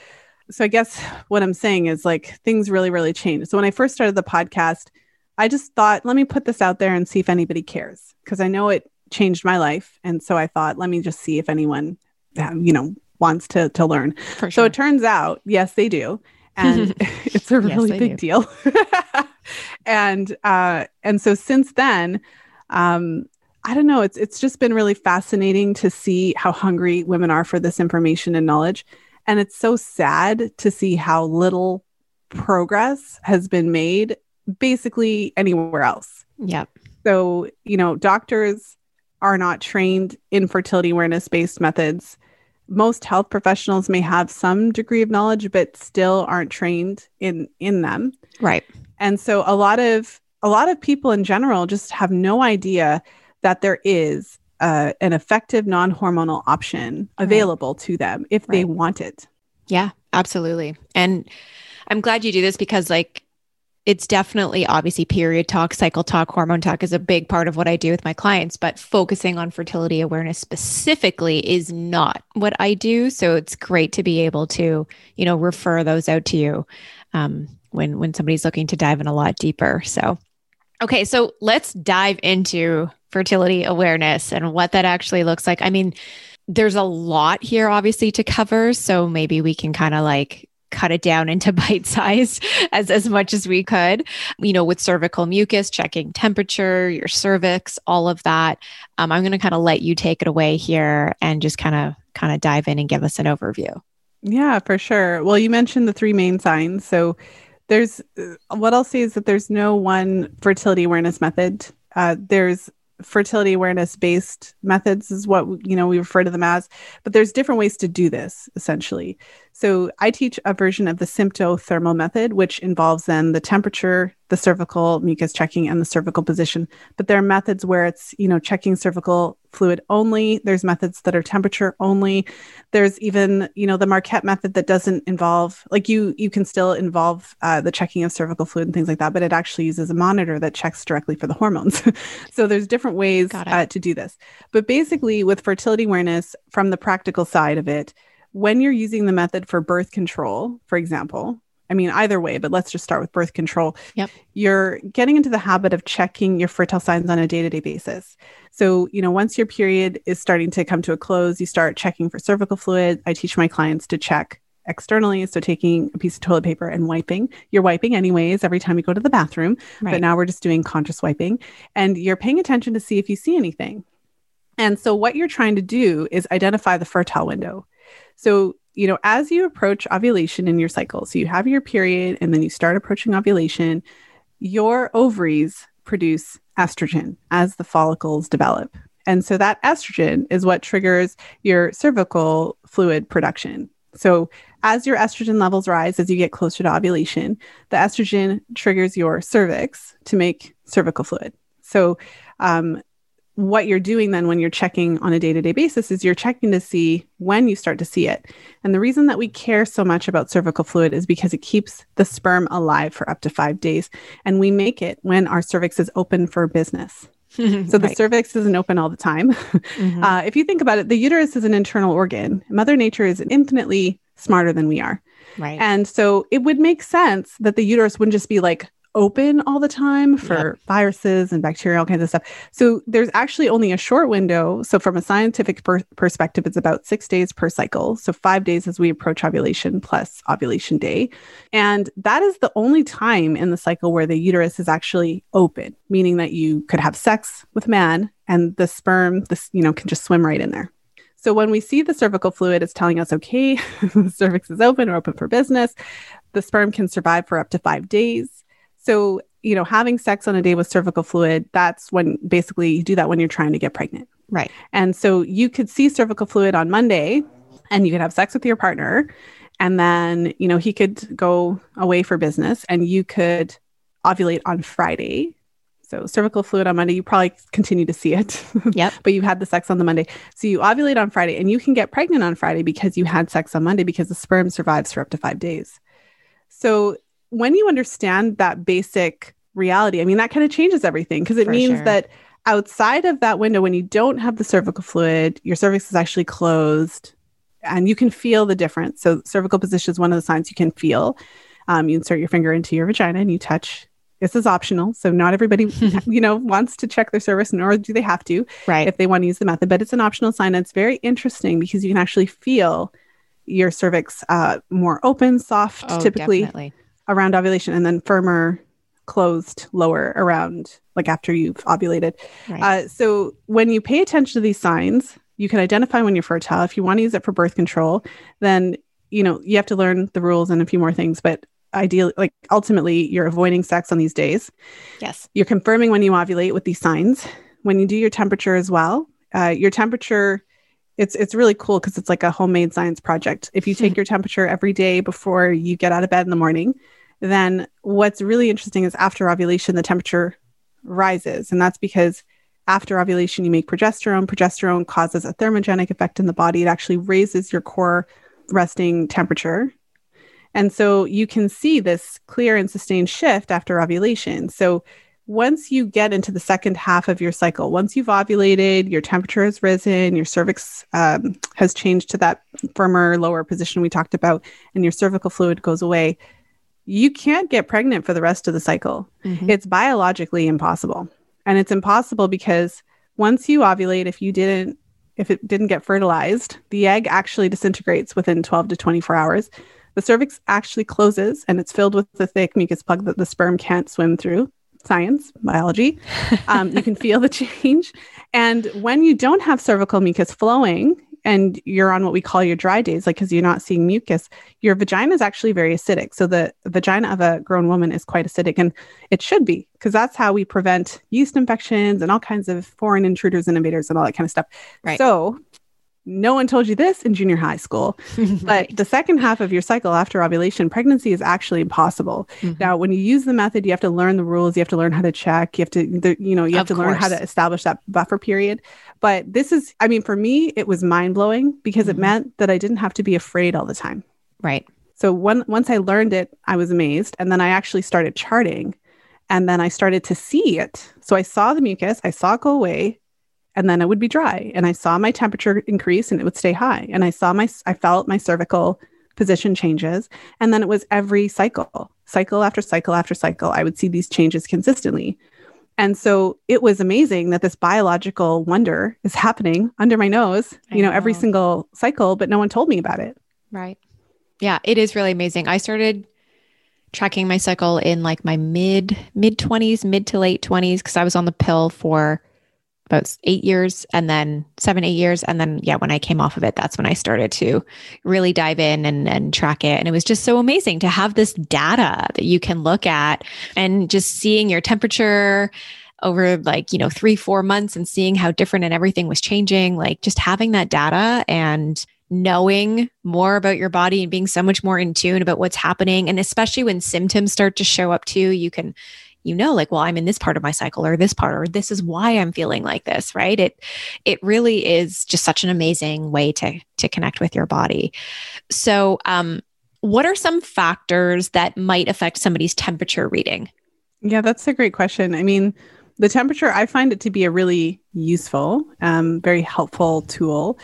so I guess what I'm saying is like things really, really changed. So when I first started the podcast, I just thought, let me put this out there and see if anybody cares because I know it changed my life. And so I thought, let me just see if anyone, um, you know, wants to to learn. Sure. So it turns out, yes, they do, [laughs] and [laughs] it's a really yes, big do. deal. [laughs] and uh, and so since then, um, I don't know. It's it's just been really fascinating to see how hungry women are for this information and knowledge, and it's so sad to see how little progress has been made, basically anywhere else. Yep. So you know, doctors are not trained in fertility awareness based methods most health professionals may have some degree of knowledge but still aren't trained in in them right and so a lot of a lot of people in general just have no idea that there is uh, an effective non-hormonal option available right. to them if right. they want it yeah absolutely and i'm glad you do this because like it's definitely obviously period talk, cycle talk, hormone talk is a big part of what I do with my clients, but focusing on fertility awareness specifically is not what I do. So it's great to be able to, you know, refer those out to you um, when when somebody's looking to dive in a lot deeper. So, okay, so let's dive into fertility awareness and what that actually looks like. I mean, there's a lot here obviously to cover, so maybe we can kind of like cut it down into [laughs] bite size as, as much as we could, you know, with cervical mucus, checking temperature, your cervix, all of that. Um, I'm going to kind of let you take it away here and just kind of kind of dive in and give us an overview. Yeah, for sure. Well, you mentioned the three main signs. So there's uh, what I'll say is that there's no one fertility awareness method. Uh, there's fertility awareness based methods is what you know we refer to them as but there's different ways to do this essentially so I teach a version of the symptothermal method, which involves then the temperature, the cervical mucus checking, and the cervical position. But there are methods where it's, you know, checking cervical fluid only. There's methods that are temperature only. There's even, you know, the Marquette method that doesn't involve, like you, you can still involve uh, the checking of cervical fluid and things like that, but it actually uses a monitor that checks directly for the hormones. [laughs] so there's different ways uh, to do this. But basically, with fertility awareness, from the practical side of it, when you're using the method for birth control, for example, I mean, either way, but let's just start with birth control. Yep. You're getting into the habit of checking your fertile signs on a day to day basis. So, you know, once your period is starting to come to a close, you start checking for cervical fluid. I teach my clients to check externally. So, taking a piece of toilet paper and wiping. You're wiping anyways every time you go to the bathroom, right. but now we're just doing conscious wiping and you're paying attention to see if you see anything. And so, what you're trying to do is identify the fertile window. So, you know, as you approach ovulation in your cycle, so you have your period and then you start approaching ovulation, your ovaries produce estrogen as the follicles develop. And so that estrogen is what triggers your cervical fluid production. So, as your estrogen levels rise as you get closer to ovulation, the estrogen triggers your cervix to make cervical fluid. So, um, what you're doing then when you're checking on a day to day basis is you're checking to see when you start to see it. And the reason that we care so much about cervical fluid is because it keeps the sperm alive for up to five days. And we make it when our cervix is open for business. [laughs] so the right. cervix isn't open all the time. Mm-hmm. Uh, if you think about it, the uterus is an internal organ. Mother Nature is infinitely smarter than we are. Right. And so it would make sense that the uterus wouldn't just be like open all the time for viruses and bacteria, all kinds of stuff. So there's actually only a short window. So from a scientific per- perspective, it's about six days per cycle. So five days as we approach ovulation plus ovulation day. And that is the only time in the cycle where the uterus is actually open, meaning that you could have sex with man and the sperm, this, you know, can just swim right in there. So when we see the cervical fluid, it's telling us, okay, [laughs] the cervix is open or open for business. The sperm can survive for up to five days. So, you know, having sex on a day with cervical fluid, that's when basically you do that when you're trying to get pregnant. Right. And so you could see cervical fluid on Monday and you could have sex with your partner and then, you know, he could go away for business and you could ovulate on Friday. So cervical fluid on Monday, you probably continue to see it. [laughs] Yep. but you've had the sex on the Monday. So you ovulate on Friday and you can get pregnant on Friday because you had sex on Monday because the sperm survives for up to five days. So when you understand that basic reality, I mean, that kind of changes everything because it For means sure. that outside of that window, when you don't have the cervical fluid, your cervix is actually closed and you can feel the difference. So cervical position is one of the signs you can feel. Um, you insert your finger into your vagina and you touch. This is optional. So not everybody, [laughs] you know, wants to check their cervix, nor do they have to Right. if they want to use the method. But it's an optional sign. And it's very interesting because you can actually feel your cervix uh, more open, soft, Oh, typically definitely. Around ovulation, and then firmer, closed, lower around like after you've ovulated. Right. Uh, so when you pay attention to these signs, you can identify when you're fertile. If you want to use it for birth control, then you know you have to learn the rules and a few more things. But ideally, like ultimately, you're avoiding sex on these days. yes. You're confirming when you ovulate with these signs. When you do your temperature as well, uh, your temperature. It's it's really cool because it's like a homemade science project. If you take [laughs] your temperature every day before you get out of bed in the morning, then what's really interesting is after ovulation, the temperature rises. And that's because after ovulation, you make progesterone. Progesterone causes a thermogenic effect in the body. It actually raises your core resting temperature. And so you can see this clear and sustained shift after ovulation. So once you get into the second half of your cycle, once you've ovulated, your temperature has risen, your cervix um, has changed to that firmer, lower position we talked about, and your cervical fluid goes away, you can't get pregnant for the rest of the cycle. Mhm. It's biologically impossible. And it's impossible because once you ovulate, if you didn't, if it didn't get fertilized, the egg actually disintegrates within 12 to 24 hours. The cervix actually closes and it's filled with the thick mucus plug that the sperm can't swim through. Science, biology. Um, you can feel the change. And when you don't have cervical mucus flowing and you're on what we call your dry days, like because you're not seeing mucus, your vagina is actually very acidic. So the vagina of a grown woman is quite acidic, and it should be because that's how we prevent yeast infections and all kinds of foreign intruders and invaders and all that kind of stuff. Right. So no one told you this in junior high school, [laughs] but the second half of your cycle after ovulation, pregnancy is actually impossible. Mhm. Now, when you use the method, you have to learn the rules. You have to learn how to check. You have to, the, you know, you have Of to learn how to establish that buffer period. But this is, I mean, for me, it was mind blowing because Mhm. it meant that I didn't have to be afraid all the time. right. So when, once I learned it, I was amazed. And then I actually started charting and then I started to see it. So I saw the mucus, I saw it go away, and then it would be dry. And I saw my temperature increase and it would stay high. And I saw my, I felt my cervical position changes. And then it was every cycle, cycle after cycle after cycle, I would see these changes consistently. And so it was amazing that this biological wonder is happening under my nose, I you know, every single cycle, but no one told me about it. Right. Yeah, it is really amazing. I started tracking my cycle in like my mid mid 20s, mid to late 20s because I was on the pill for about 8 years and then 7 8 years. And then yeah, when I came off of it, that's when I started to really dive in and and track it. And it was just so amazing to have this data that you can look at and just seeing your temperature over like you know 3 4 months and seeing how different and everything was changing like just having that data and knowing more about your body and being so much more in tune about what's happening. And especially when symptoms start to show up too you can you know like well i'm in this part of my cycle or this part or this is why i'm feeling like this right it it really is just such an amazing way to to connect with your body so um what are some factors that might affect somebody's temperature reading Yeah, that's a great question. I mean, the temperature, I find it to be a really useful, um, very helpful tool.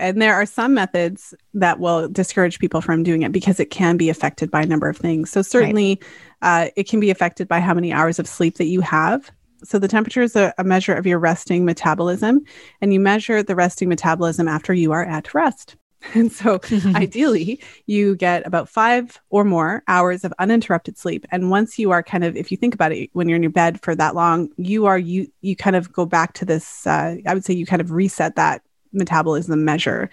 And there are some methods that will discourage people from doing it because it can be affected by a number of things. So, certainly, uh, it can be affected by how many hours of sleep that you have. So, the temperature is a, a measure of your resting metabolism, and you measure the resting metabolism after you are at rest. [laughs] And so, [laughs] ideally you get about five or more hours of uninterrupted sleep and once you are kind of if you think about it when you're in your bed for that long you are you you kind of go back to this uh, i would say you kind of reset that metabolism measure.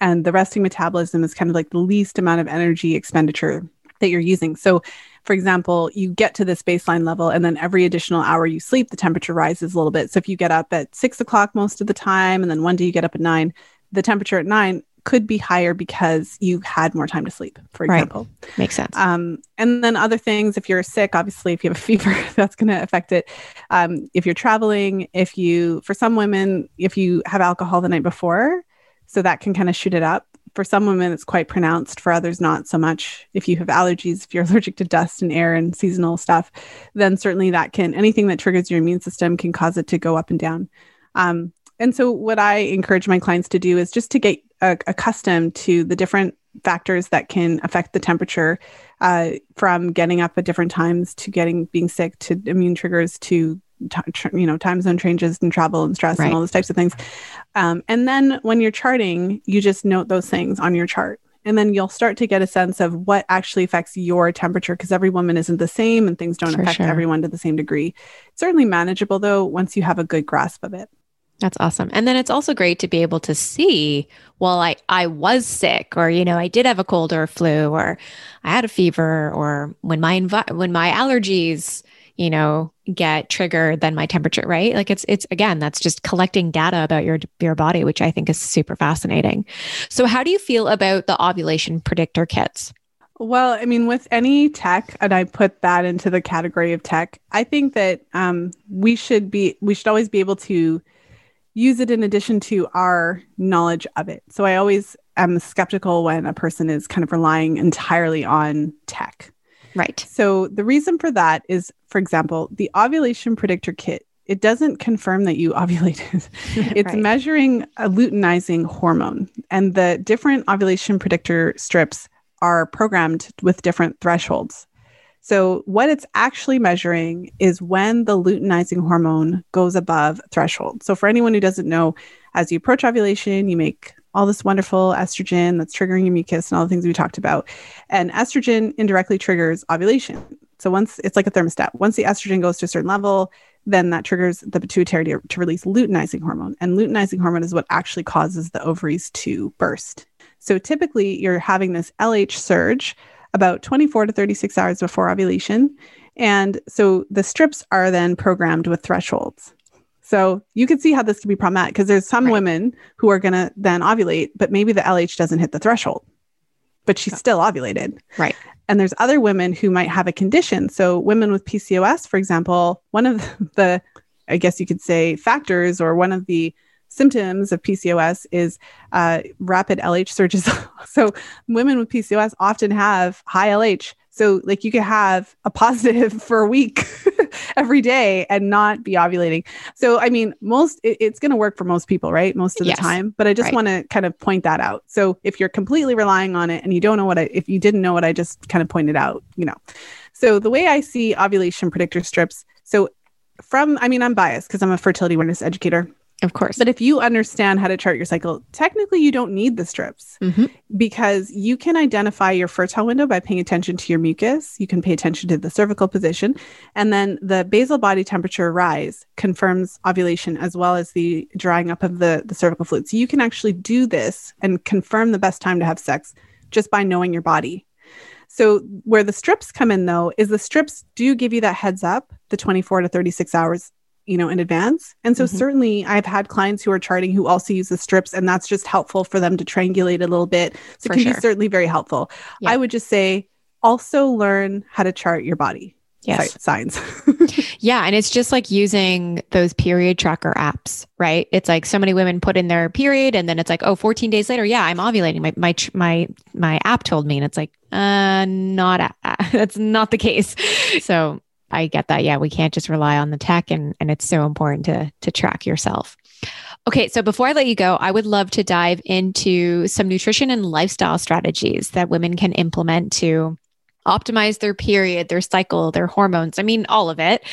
And the resting metabolism is kind of like the least amount of energy expenditure that you're using. So for example you get to this baseline level and then every additional hour you sleep the temperature rises a little bit. So if you get up at six o'clock most of the time and then one day you get up at nine the temperature at nine could be higher because you had more time to sleep, for Right. example. Makes sense. Um, and then other things, if you're sick, obviously, if you have a [laughs] fever, that's going to affect it. Um, if you're traveling, if you, for some women, if you have alcohol the night before, so that can kind of shoot it up. For some women, it's quite pronounced. For others, not so much. If you have allergies, if you're [laughs] allergic to dust and air and seasonal stuff, then certainly that can, anything that triggers your immune system can cause it to go up and down. Um, and so, what I encourage my clients to do is just to get uh, accustomed to the different factors that can affect the temperature uh, from getting up at different times to getting being sick to immune triggers to t- you know time zone changes and travel and stress Right. and all those types of things um, and then when you're charting you just note those things on your chart and then you'll start to get a sense of what actually affects your temperature because every woman isn't the same and things don't For affect sure. everyone to the same degree it's certainly manageable though once you have a good grasp of it That's awesome. And then it's also great to be able to see, well, I, I was sick or, you know, I did have a cold or a flu or I had a fever or when my, when my allergies, you know, get triggered, then my temperature, right? Like it's, it's again, that's just collecting data about your, your body, which I think is super fascinating. So how do you feel about the ovulation predictor kits? Well, I mean, with any tech, and I put that into the category of tech, I think that um, we should be, we should always be able to use it in addition to our knowledge of it. So I always am skeptical when a person is kind of relying entirely on tech. Right. So the reason for that is, for example, the ovulation predictor kit. It doesn't confirm that you [laughs] ovulated. [laughs] it's Right. measuring a luteinizing hormone, and the different ovulation predictor strips are programmed with different thresholds. So, what it's actually measuring is when the luteinizing hormone goes above threshold. So, for anyone who doesn't know, as you approach ovulation, you make all this wonderful estrogen that's triggering your mucus and all the things we talked about. And estrogen indirectly triggers ovulation. So, once it's like a thermostat, once the estrogen goes to a certain level, then that triggers the pituitary to, to release luteinizing hormone. And luteinizing hormone is what actually causes the ovaries to burst. So typically, you're having this LH surge about 24 to 36 hours before ovulation. And so the strips are then programmed with thresholds. So you can see how this can be problematic because there's some Right. women who are going to then ovulate, but maybe the LH doesn't hit the threshold, but she's still ovulated. Right. And there's other women who might have a condition. So women with PCOS, for example, one of [laughs] the, I guess you could say, factors or one of the symptoms of PCOS is uh, rapid LH surges. [laughs] so women with PCOS often have high LH. So like you could have a positive [laughs] for a week [laughs] every day and not be ovulating. So I mean, most it- it's going to work for most people, right? Most of the Yes. time. But I just Right. want to kind of point that out. So if you're completely relying on it and you don't know what I, if you didn't know what I just kind of pointed out, you know. So the way I see ovulation predictor strips. So from, I mean, I'm biased because I'm a fertility awareness educator. Of course. But if you understand how to chart your cycle, technically you don't need the strips Mhm. because you can identify your fertile window by paying attention to your mucus. You can pay attention to the cervical position. And then the basal body temperature rise confirms ovulation as well as the drying up of the, the cervical fluid. So you can actually do this and confirm the best time to have sex just by knowing your body. So where the strips come in though is the strips do give you that heads up, the 24 to 36 hours you know in advance and so Mhm. certainly i've had clients who are charting who also use the strips and that's just helpful for them to triangulate a little bit so For it can sure. be certainly very helpful Yeah. i would just say also learn how to chart your body Yes. si- signs [laughs] Yeah. And it's just like using those period tracker apps, right? It's like so many women put in their period and then it's like, oh, 14 days later, yeah, I'm ovulating. My, my, my, my app told me. And it's like, uh, not, a- [laughs] that's not the case. So I get that. Yeah. We can't just rely on the tech and, and it's so important to, to track yourself. Okay. So before I let you go, I would love to dive into some nutrition and lifestyle strategies that women can implement to optimize their period, their cycle, their hormones. I mean, all of it.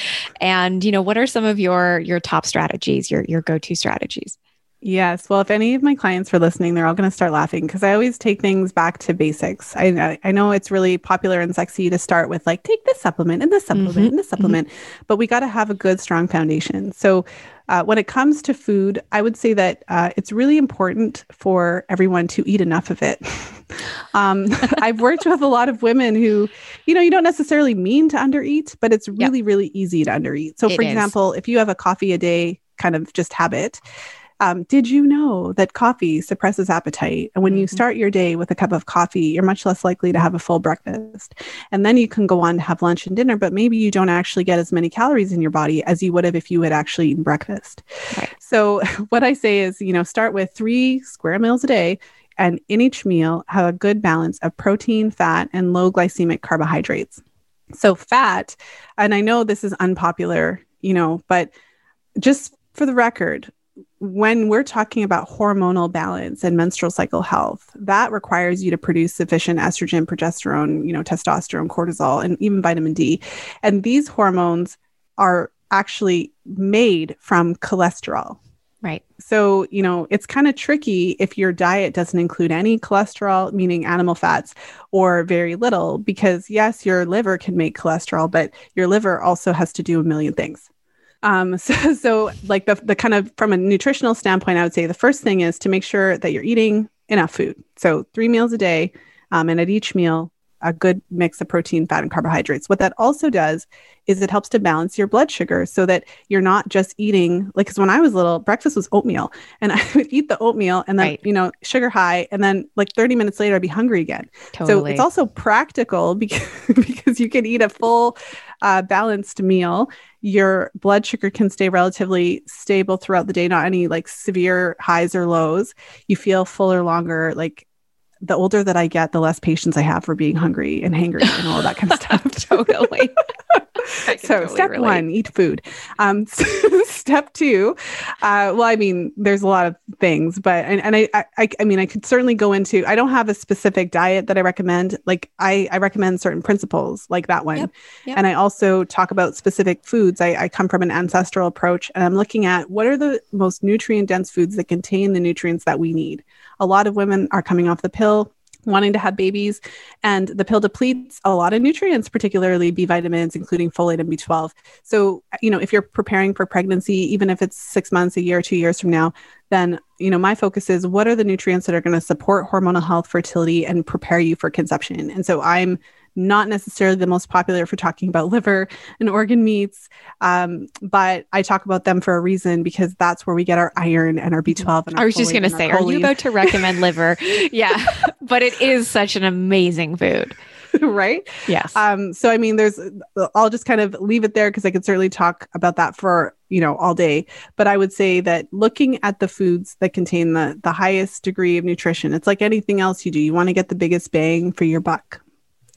And you know, what are some of your your top strategies, your your go-to strategies? Yes. Well, if any of my clients are listening, they're all going to start laughing because I always take things back to basics. I, I know it's really popular and sexy to start with like take this supplement and this supplement Mhm, and this supplement, but we got to have a good, strong foundation. So, uh, when it comes to food, I would say that uh, it's really important for everyone to eat enough of it. [laughs] um, [laughs] I've worked with a lot of women who, you know, you don't necessarily mean to undereat, but it's really, really easy to undereat. So, It for is. example, if you have a coffee a day kind of just habit, Um, did you know that coffee suppresses appetite? And when you Mhm. start your day with a cup of coffee, you're much less likely to have a full breakfast. And then you can go on to have lunch and dinner, but maybe you don't actually get as many calories in your body as you would have if you had actually eaten breakfast. Right. So, [laughs] what I say is, you know, start with three square meals a day. And in each meal, have a good balance of protein, fat, and low glycemic carbohydrates. So, fat, and I know this is unpopular, you know, but just for the record, when we're talking about hormonal balance and menstrual cycle health, that requires you to produce sufficient estrogen, progesterone, you know, testosterone, cortisol, and even vitamin D. And these hormones are actually made from cholesterol. Right. So, you know, it's kind of tricky if your diet doesn't include any cholesterol, meaning animal fats, or very little, because yes, your liver can make cholesterol, but your liver also has to do a million things. Um, [laughs] so, so like the, the kind of from a nutritional standpoint, I would say the first thing is to make sure that you're eating enough food. So, three meals a day, um, and at each meal, a good mix of protein, fat, and carbohydrates. What that also does is it helps to balance your blood sugar so that you're not just eating like because when I was little, breakfast was oatmeal, and [laughs] I would eat the oatmeal and then Right. you know sugar high, and then like 30 minutes later I'd be hungry again. So it's also practical [laughs] because because you can eat a full uh, balanced meal. Your blood sugar can stay relatively stable throughout the day, not any like severe highs or lows. You feel fuller longer. Like the older that I get, the less patience I have for being hungry and hangry and all that kind of stuff. [laughs] totally. [laughs] So totally step relate. one eat food. Um [laughs] step two uh well i mean there's a lot of things but and, and I, I i mean i could certainly go into i don't have a specific diet that i recommend. Like i i recommend certain principles like that one. Yep, yep. and i also talk about specific foods. I, I come from an ancestral approach and i'm looking at what are the most nutrient dense foods that contain the nutrients that we need. A lot of women are coming off the pill wanting to have babies. And the pill depletes a lot of nutrients particularly b vitamins including folate and b12 so you know if you're preparing for pregnancy even if it's six months a year two years from now then you know my focus is what are the nutrients that are going to support hormonal health fertility and prepare you for conception. And so i'm not necessarily the most popular for talking about [laughs] liver and organ meats um, but i talk about them for a reason because that's where we get our iron and our b12 and our I was just going to say, are you about to recommend liver? [laughs] yeah. But it is such an amazing food. [laughs] right Yes. Um, so I mean, there's I'll just kind of leave it there because I could certainly talk about that for you know all day. But I would say that looking at the foods that contain the the highest degree of nutrition, it's like anything else you do. You want to get the biggest bang for your buck.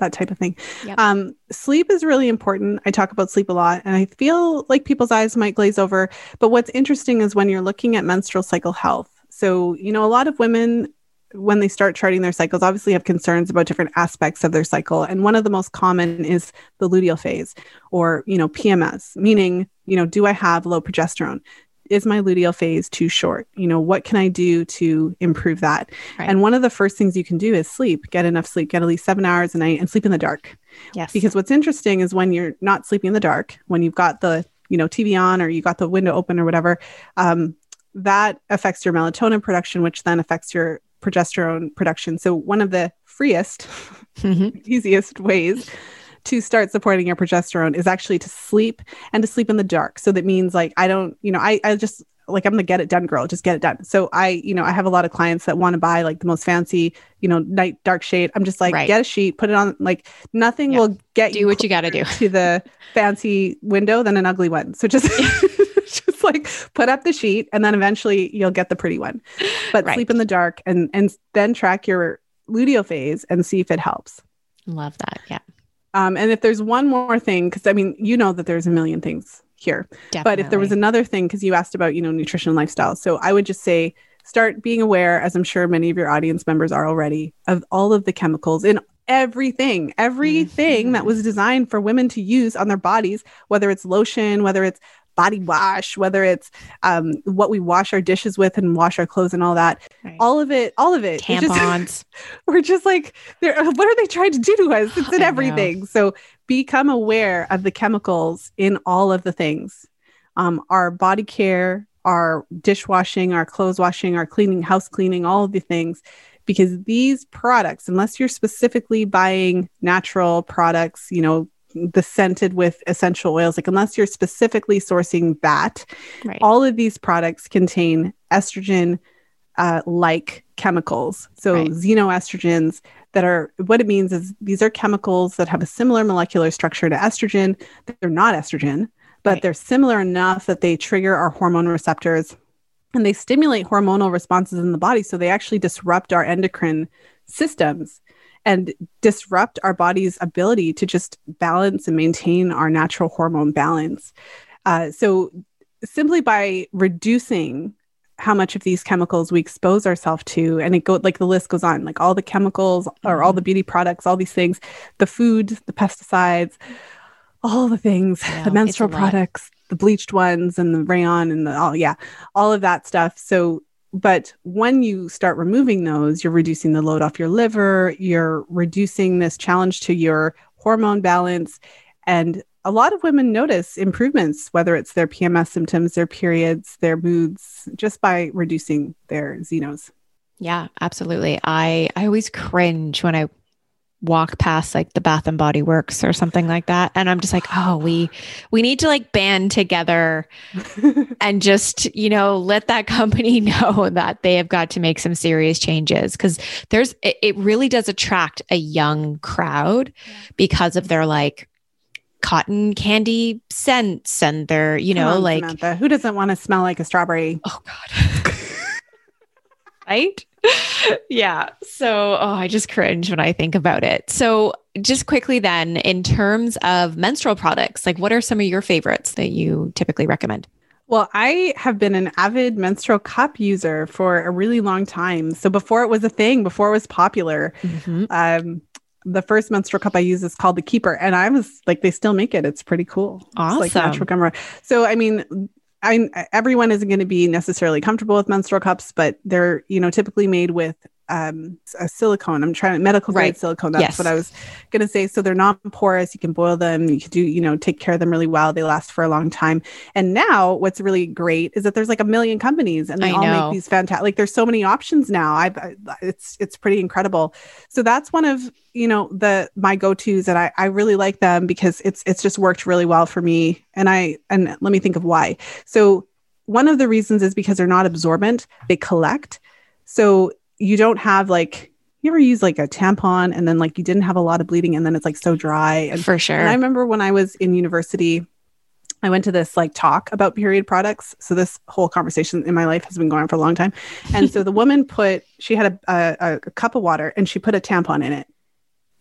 That type of thing. Yep. Um, sleep is really important. I talk about sleep a lot, and I feel like people's eyes might glaze over. But what's interesting is when you're looking at menstrual cycle health. So, you know, a lot of women when they start charting their cycles obviously have concerns about different aspects of their cycle and one of the most common is the luteal phase or you know pms meaning you know do i have low progesterone is my luteal phase too short you know what can i do to improve that Right. and one of the first things you can do is sleep get enough sleep get at least seven hours a night and sleep in the dark yes. because what's interesting is when you're not sleeping in the dark when you've got the you know tv on or you got the window open or whatever um, that affects your melatonin production which then affects your progesterone production so one of the freest Mhm. [laughs] easiest ways to start supporting your progesterone is actually to sleep and to sleep in the dark so that means like i don't you know i, I just like i'm the get it done girl just get it done so i you know i have a lot of clients that want to buy like the most fancy you know night dark shade i'm just like Right. get a sheet put it on like nothing Yeah. will get Do you what you got to do. to the [laughs] fancy window than an ugly one. So just [laughs] [laughs] just like put up the sheet and then eventually you'll get the pretty one. But Right. sleep in the dark and and then track your luteal phase and see if it helps. Love that. Yeah. Um, and if there's one more thing, because I mean, you know that there's a million things here. Definitely. But if there was another thing, because you asked about, you know, nutrition and lifestyle. So I would just say start being aware, as I'm sure many of your audience members are already, of all of the chemicals in everything, everything that Mhm. was designed for women to use on their bodies, whether it's lotion, whether it's body wash, whether it's um, what we wash our dishes with and wash our clothes and all that, Right. all of it, all of it. it's just- tampons. [laughs] we're just like, they're, what are they trying to do to us? It's [gasps] in everything. So become aware of the chemicals in all of the things. Um, our body care, our dishwashing, our clothes washing, our cleaning, house cleaning, all of the things. Because these products, unless you're specifically buying natural products, you know, the scented with essential oils, like unless you're specifically sourcing that, right. all of these products contain estrogen uh, like chemicals. So Right. xenoestrogens that are what it means is these are chemicals that have a similar molecular structure to estrogen. They're not estrogen, but Right. they're similar enough that they trigger our hormone receptors and they stimulate hormonal responses in the body. So they actually disrupt our endocrine systems and disrupt our body's ability to just balance and maintain our natural hormone balance. Uh, so simply by reducing how much of these chemicals we expose ourselves to and it go like the list goes on like all the chemicals or all the beauty products all these things the food the pesticides all the things [laughs] Yeah, the menstrual lot. products the bleached ones and the rayon and the all yeah all of that stuff so but when you start removing those you're reducing the load off your liver you're reducing this challenge to your hormone balance and a lot of women notice improvements whether it's their pms symptoms their periods their moods just by reducing their xenos Yeah, absolutely. I I always cringe when I walk past like the Bath and Body Works or something like that and I'm just like, "Oh, we we need to like band together [laughs] and just, you know, let that company [laughs] know that they have got to make some serious changes cuz there's it, it really does attract a young crowd because of their like cotton candy scents and their, you know, on, like Samantha. who doesn't want to smell like a strawberry Oh God. [laughs] right? [laughs] yeah. So, oh, I just cringe when I think about it. So, just quickly then, in terms of menstrual products, like what are some of your favorites that you typically recommend? Well, I have been an avid menstrual cup user for a really long time. So before it was a thing, before it was popular, um, the first menstrual cup I use is called the Keeper, and I was like, they still make it. It's pretty cool. It's like Awesome. natural gum. So I mean, I everyone isn't going to be necessarily comfortable with menstrual cups, but they're you know typically made with um a silicone. I'm trying medical grade Right. silicone. That's Yes. what I was gonna say. So they're non-porous. You can boil them. You can do you know take care of them really well. They last for a long time. And now what's really great is that there's like a million companies and they I all know. make these fantastic. Like there's so many options now. I've I, it's it's pretty incredible. So that's one of you know the my go-to's and I I really like them because it's it's just worked really well for me. And I and let me think of why. So one of the reasons is because they're not absorbent. They collect. So you don't have like you ever use like a tampon and then like you didn't have a lot of bleeding and then it's like so dry and For sure. and I remember when I was in university, I went to this like talk about period products. So this whole conversation in my life has been going on for a long time. And so the woman put, she had a, a, a cup of water and she put a tampon in it.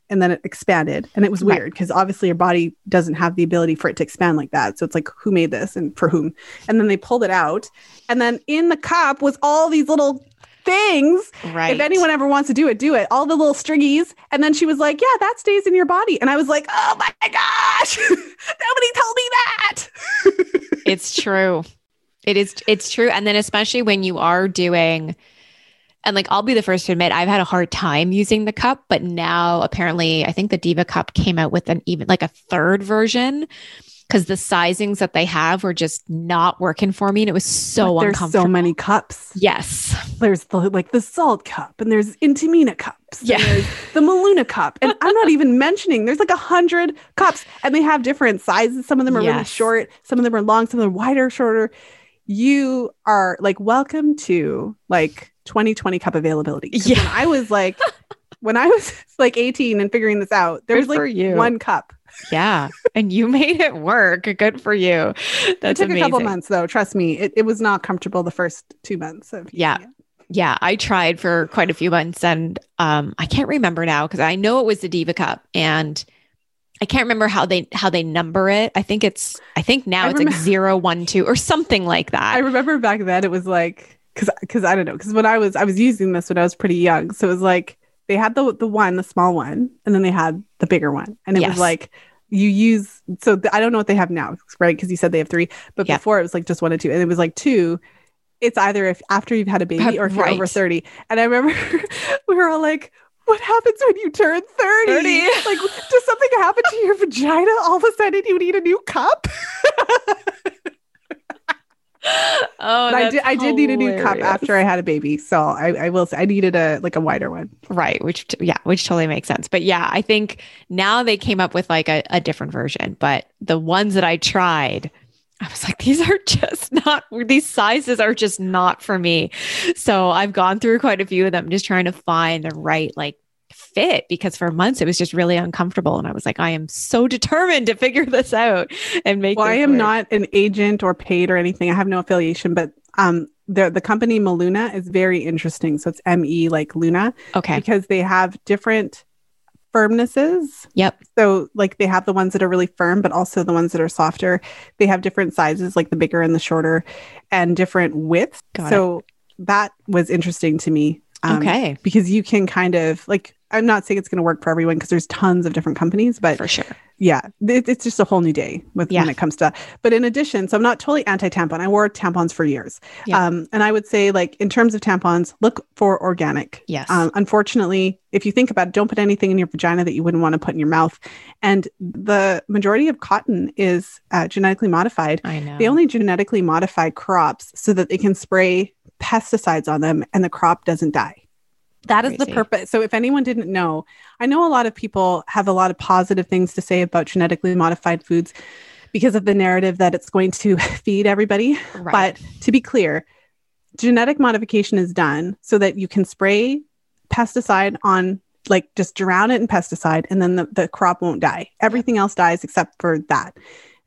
And then it expanded. And it was weird because obviously your body doesn't have the ability for it to expand like that. So it's like, who made this and for whom? And then they pulled it out. And then in the cup was all these little things right. if anyone ever wants to do it, do it. All the little stringies. And then she was like, Yeah, that stays in your body. And I was like, Oh my gosh, [laughs] nobody told me that. [laughs] it's true. It is it's true. And then especially when you are doing and like I'll be the first to admit I've had a hard time using the cup, but now apparently I think the Diva cup came out with an even like a third version because the sizings that they have were just not working for me and it was so But there's uncomfortable. so many cups. Yes. There's the like the Saalt cup, and there's Intimina cups. and Yeah. there's the Meluna cup. And I'm not even mentioning there's like a hundred cups, and they have different sizes. Some of them are really short, some of them are long, some of them are wider, shorter. You are like welcome to like 2020 cup availability. Yeah. I was like when I was [laughs] like 18 and figuring this out, there was like one cup. Yeah. and you [laughs] made it work. Good for you. That's it took amazing. a couple months though. Trust me, it, it was not comfortable the first two months of Yeah. it. Yeah, I tried for quite a few months and um I can't remember now because I know it was the Diva Cup and I can't remember how they how they number it. I think it's I think now I it's like [laughs] zero one two or something like that. I remember back then it was like because because I don't know because when I was I was using this when I was pretty young, so it was like they had the the one the small one and then they had the bigger one, and it Yes. was like you use so th- I don't know what they have now, right? Because you said they have three, but Yeah. before it was like just one and two, and it was like two. It's either if after you've had a baby or if you're over 30. And I remember [laughs] we were all like, what happens when you turn 30? 30. [laughs] Like, does something happen to your vagina? All of a sudden you need a new cup? [laughs] oh, I did. I did need a new cup after I had a baby, so I, I will say I needed a like a wider one. Right, which yeah, which totally makes sense. But yeah, I think now they came up with like a, a different version. But the ones that I tried, I was like, these are [laughs] just not, these sizes are just not for me. So I've gone through quite a few of them, just trying to find the right like fit because for months it was just really uncomfortable. And I was like, I am so determined to figure this out and make Well, I am work. not an agent or paid or anything. I have no affiliation, but um the the company Meluna is very interesting. So it's M E like Luna. Okay. Because they have different firmnesses. Yep. So like they have the ones that are really firm, but also the ones that are softer. They have different sizes, like the bigger and the shorter, and different widths. Got so it. that was interesting to me. Um, okay. Because you can kind of like I'm not saying it's going to work for everyone because there's tons of different companies, but for sure. Yeah, it, it's just a whole new day with yeah. when it comes to. But in addition, so I'm not totally anti-tampon. I wore tampons for years, yeah. um, and I would say like in terms of tampons, look for organic. Yes. Um, unfortunately, if you think about it, don't put anything in your vagina that you wouldn't want to put in your mouth. And the majority of cotton is uh, genetically modified. I know. They only genetically modify crops so that they can spray pesticides on them and the crop doesn't die. That is Crazy. the purpose. So, if anyone didn't know, I know a lot of people have a lot of positive things to say about genetically modified foods because of the narrative that it's going to [laughs] feed everybody. Right. But to be clear, genetic modification is done so that you can spray pesticide on, like, just drown it in pesticide, and then the, the crop won't die. Everything else dies except for that.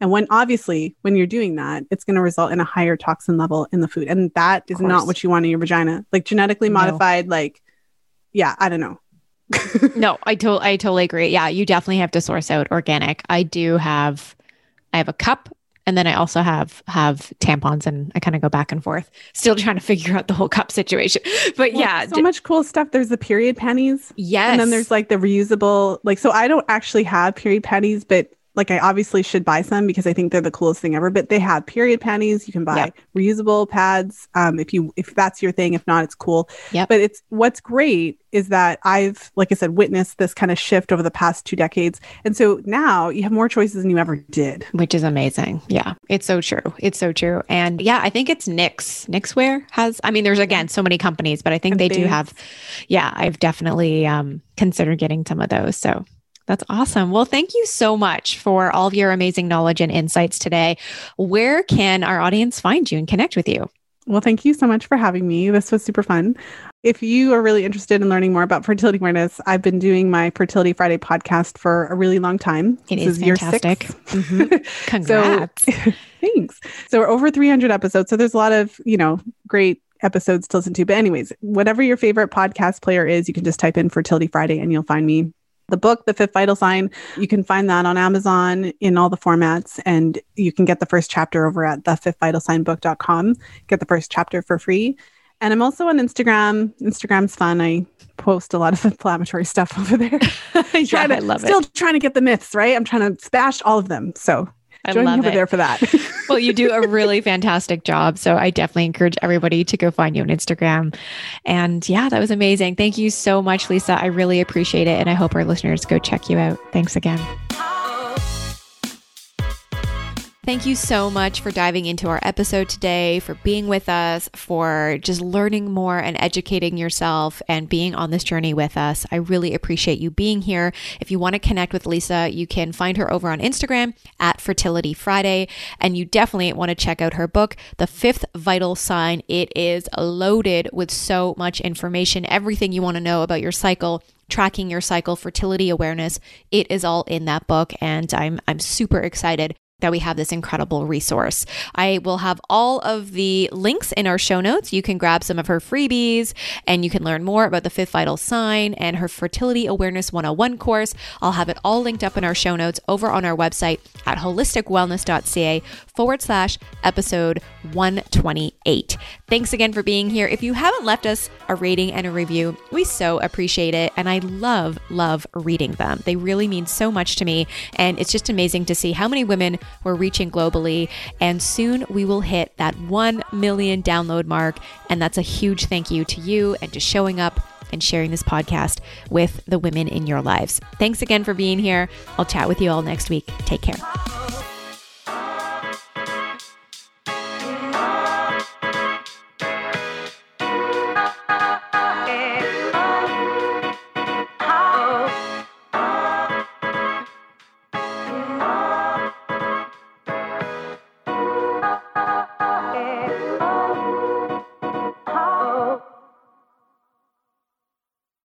And when obviously, when you're doing that, it's going to result in a higher toxin level in the food. And that is not what you want in your vagina. Like genetically modified, no. like yeah, I don't know. [laughs] no, I to- I totally agree. Yeah, you definitely have to source out organic. I do have I have a cup and then I also have have tampons and I kind of go back and forth. Still trying to figure out the whole cup situation. [laughs] But well, yeah, so d- much cool stuff. There's the period panties. Yes. And then there's like the reusable like so I don't actually have period panties, but like I obviously should buy some because I think they're the coolest thing ever. But they have period panties. You can buy yep. reusable pads um, if you if that's your thing. If not, it's cool. Yeah. But it's what's great is that I've like I said witnessed this kind of shift over the past two decades, and so now you have more choices than you ever did, which is amazing. Yeah, it's so true. It's so true. And yeah, I think it's Knix. Knixwear has. I mean, there's again so many companies, but I think and they do have. Yeah, I've definitely um, considered getting some of those. So that's awesome. Well, thank you so much for all of your amazing knowledge and insights today. Where can our audience find you and connect with you? Well, thank you so much for having me. This was super fun. If you are really interested in learning more about fertility awareness, I've been doing my Fertility Friday podcast for a really long time. It this is, is fantastic. [laughs] Mm-hmm. Congrats. so, [laughs] thanks. So we're over 300 episodes. So there's a lot of, you know, great episodes to listen to. But anyways, whatever your favorite podcast player is, you can just type in Fertility Friday and you'll find me the book, The Fifth Vital Sign, you can find that on Amazon in all the formats. And you can get the first chapter over at thefifthvitalsignbook.com. Get the first chapter for free. And I'm also on Instagram. Instagram's fun. I post a lot of [laughs] inflammatory stuff over there. [laughs] yeah, to, I love still it. trying to get the myths, right? I'm trying to smash all of them. So I Join love me over it. there for that. [laughs] [laughs] well, you do a really fantastic job. So I definitely encourage everybody to go find you on Instagram. And yeah, that was amazing. Thank you so much, Lisa. I really appreciate it. And I hope our listeners go check you out. Thanks again. Thank you so much for diving into our episode today, for being with us, for just learning more and educating yourself and being on this journey with us. I really appreciate you being here. If you want to connect with Lisa, you can find her over on Instagram at Fertility Friday. And you definitely want to check out her book, The Fifth Vital Sign. It is loaded with so much information, everything you want to know about your cycle tracking your cycle, fertility awareness. It is all in that book, and I'm I'm super excited that we have this incredible resource. I will have all of the links in our show notes. You can grab some of her freebies and you can learn more about the fifth vital sign and her fertility awareness 101 course. I'll have it all linked up in our show notes over on our website at holisticwellness.ca forward slash episode 128. Thanks again for being here. If you haven't left us a rating and a review, we so appreciate it. And I love, love reading them. They really mean so much to me. And it's just amazing to see how many women we're reaching globally. And soon we will hit that 1 million download mark. And that's a huge thank you to you and to showing up and sharing this podcast with the women in your lives. Thanks again for being here. I'll chat with you all next week. Take care.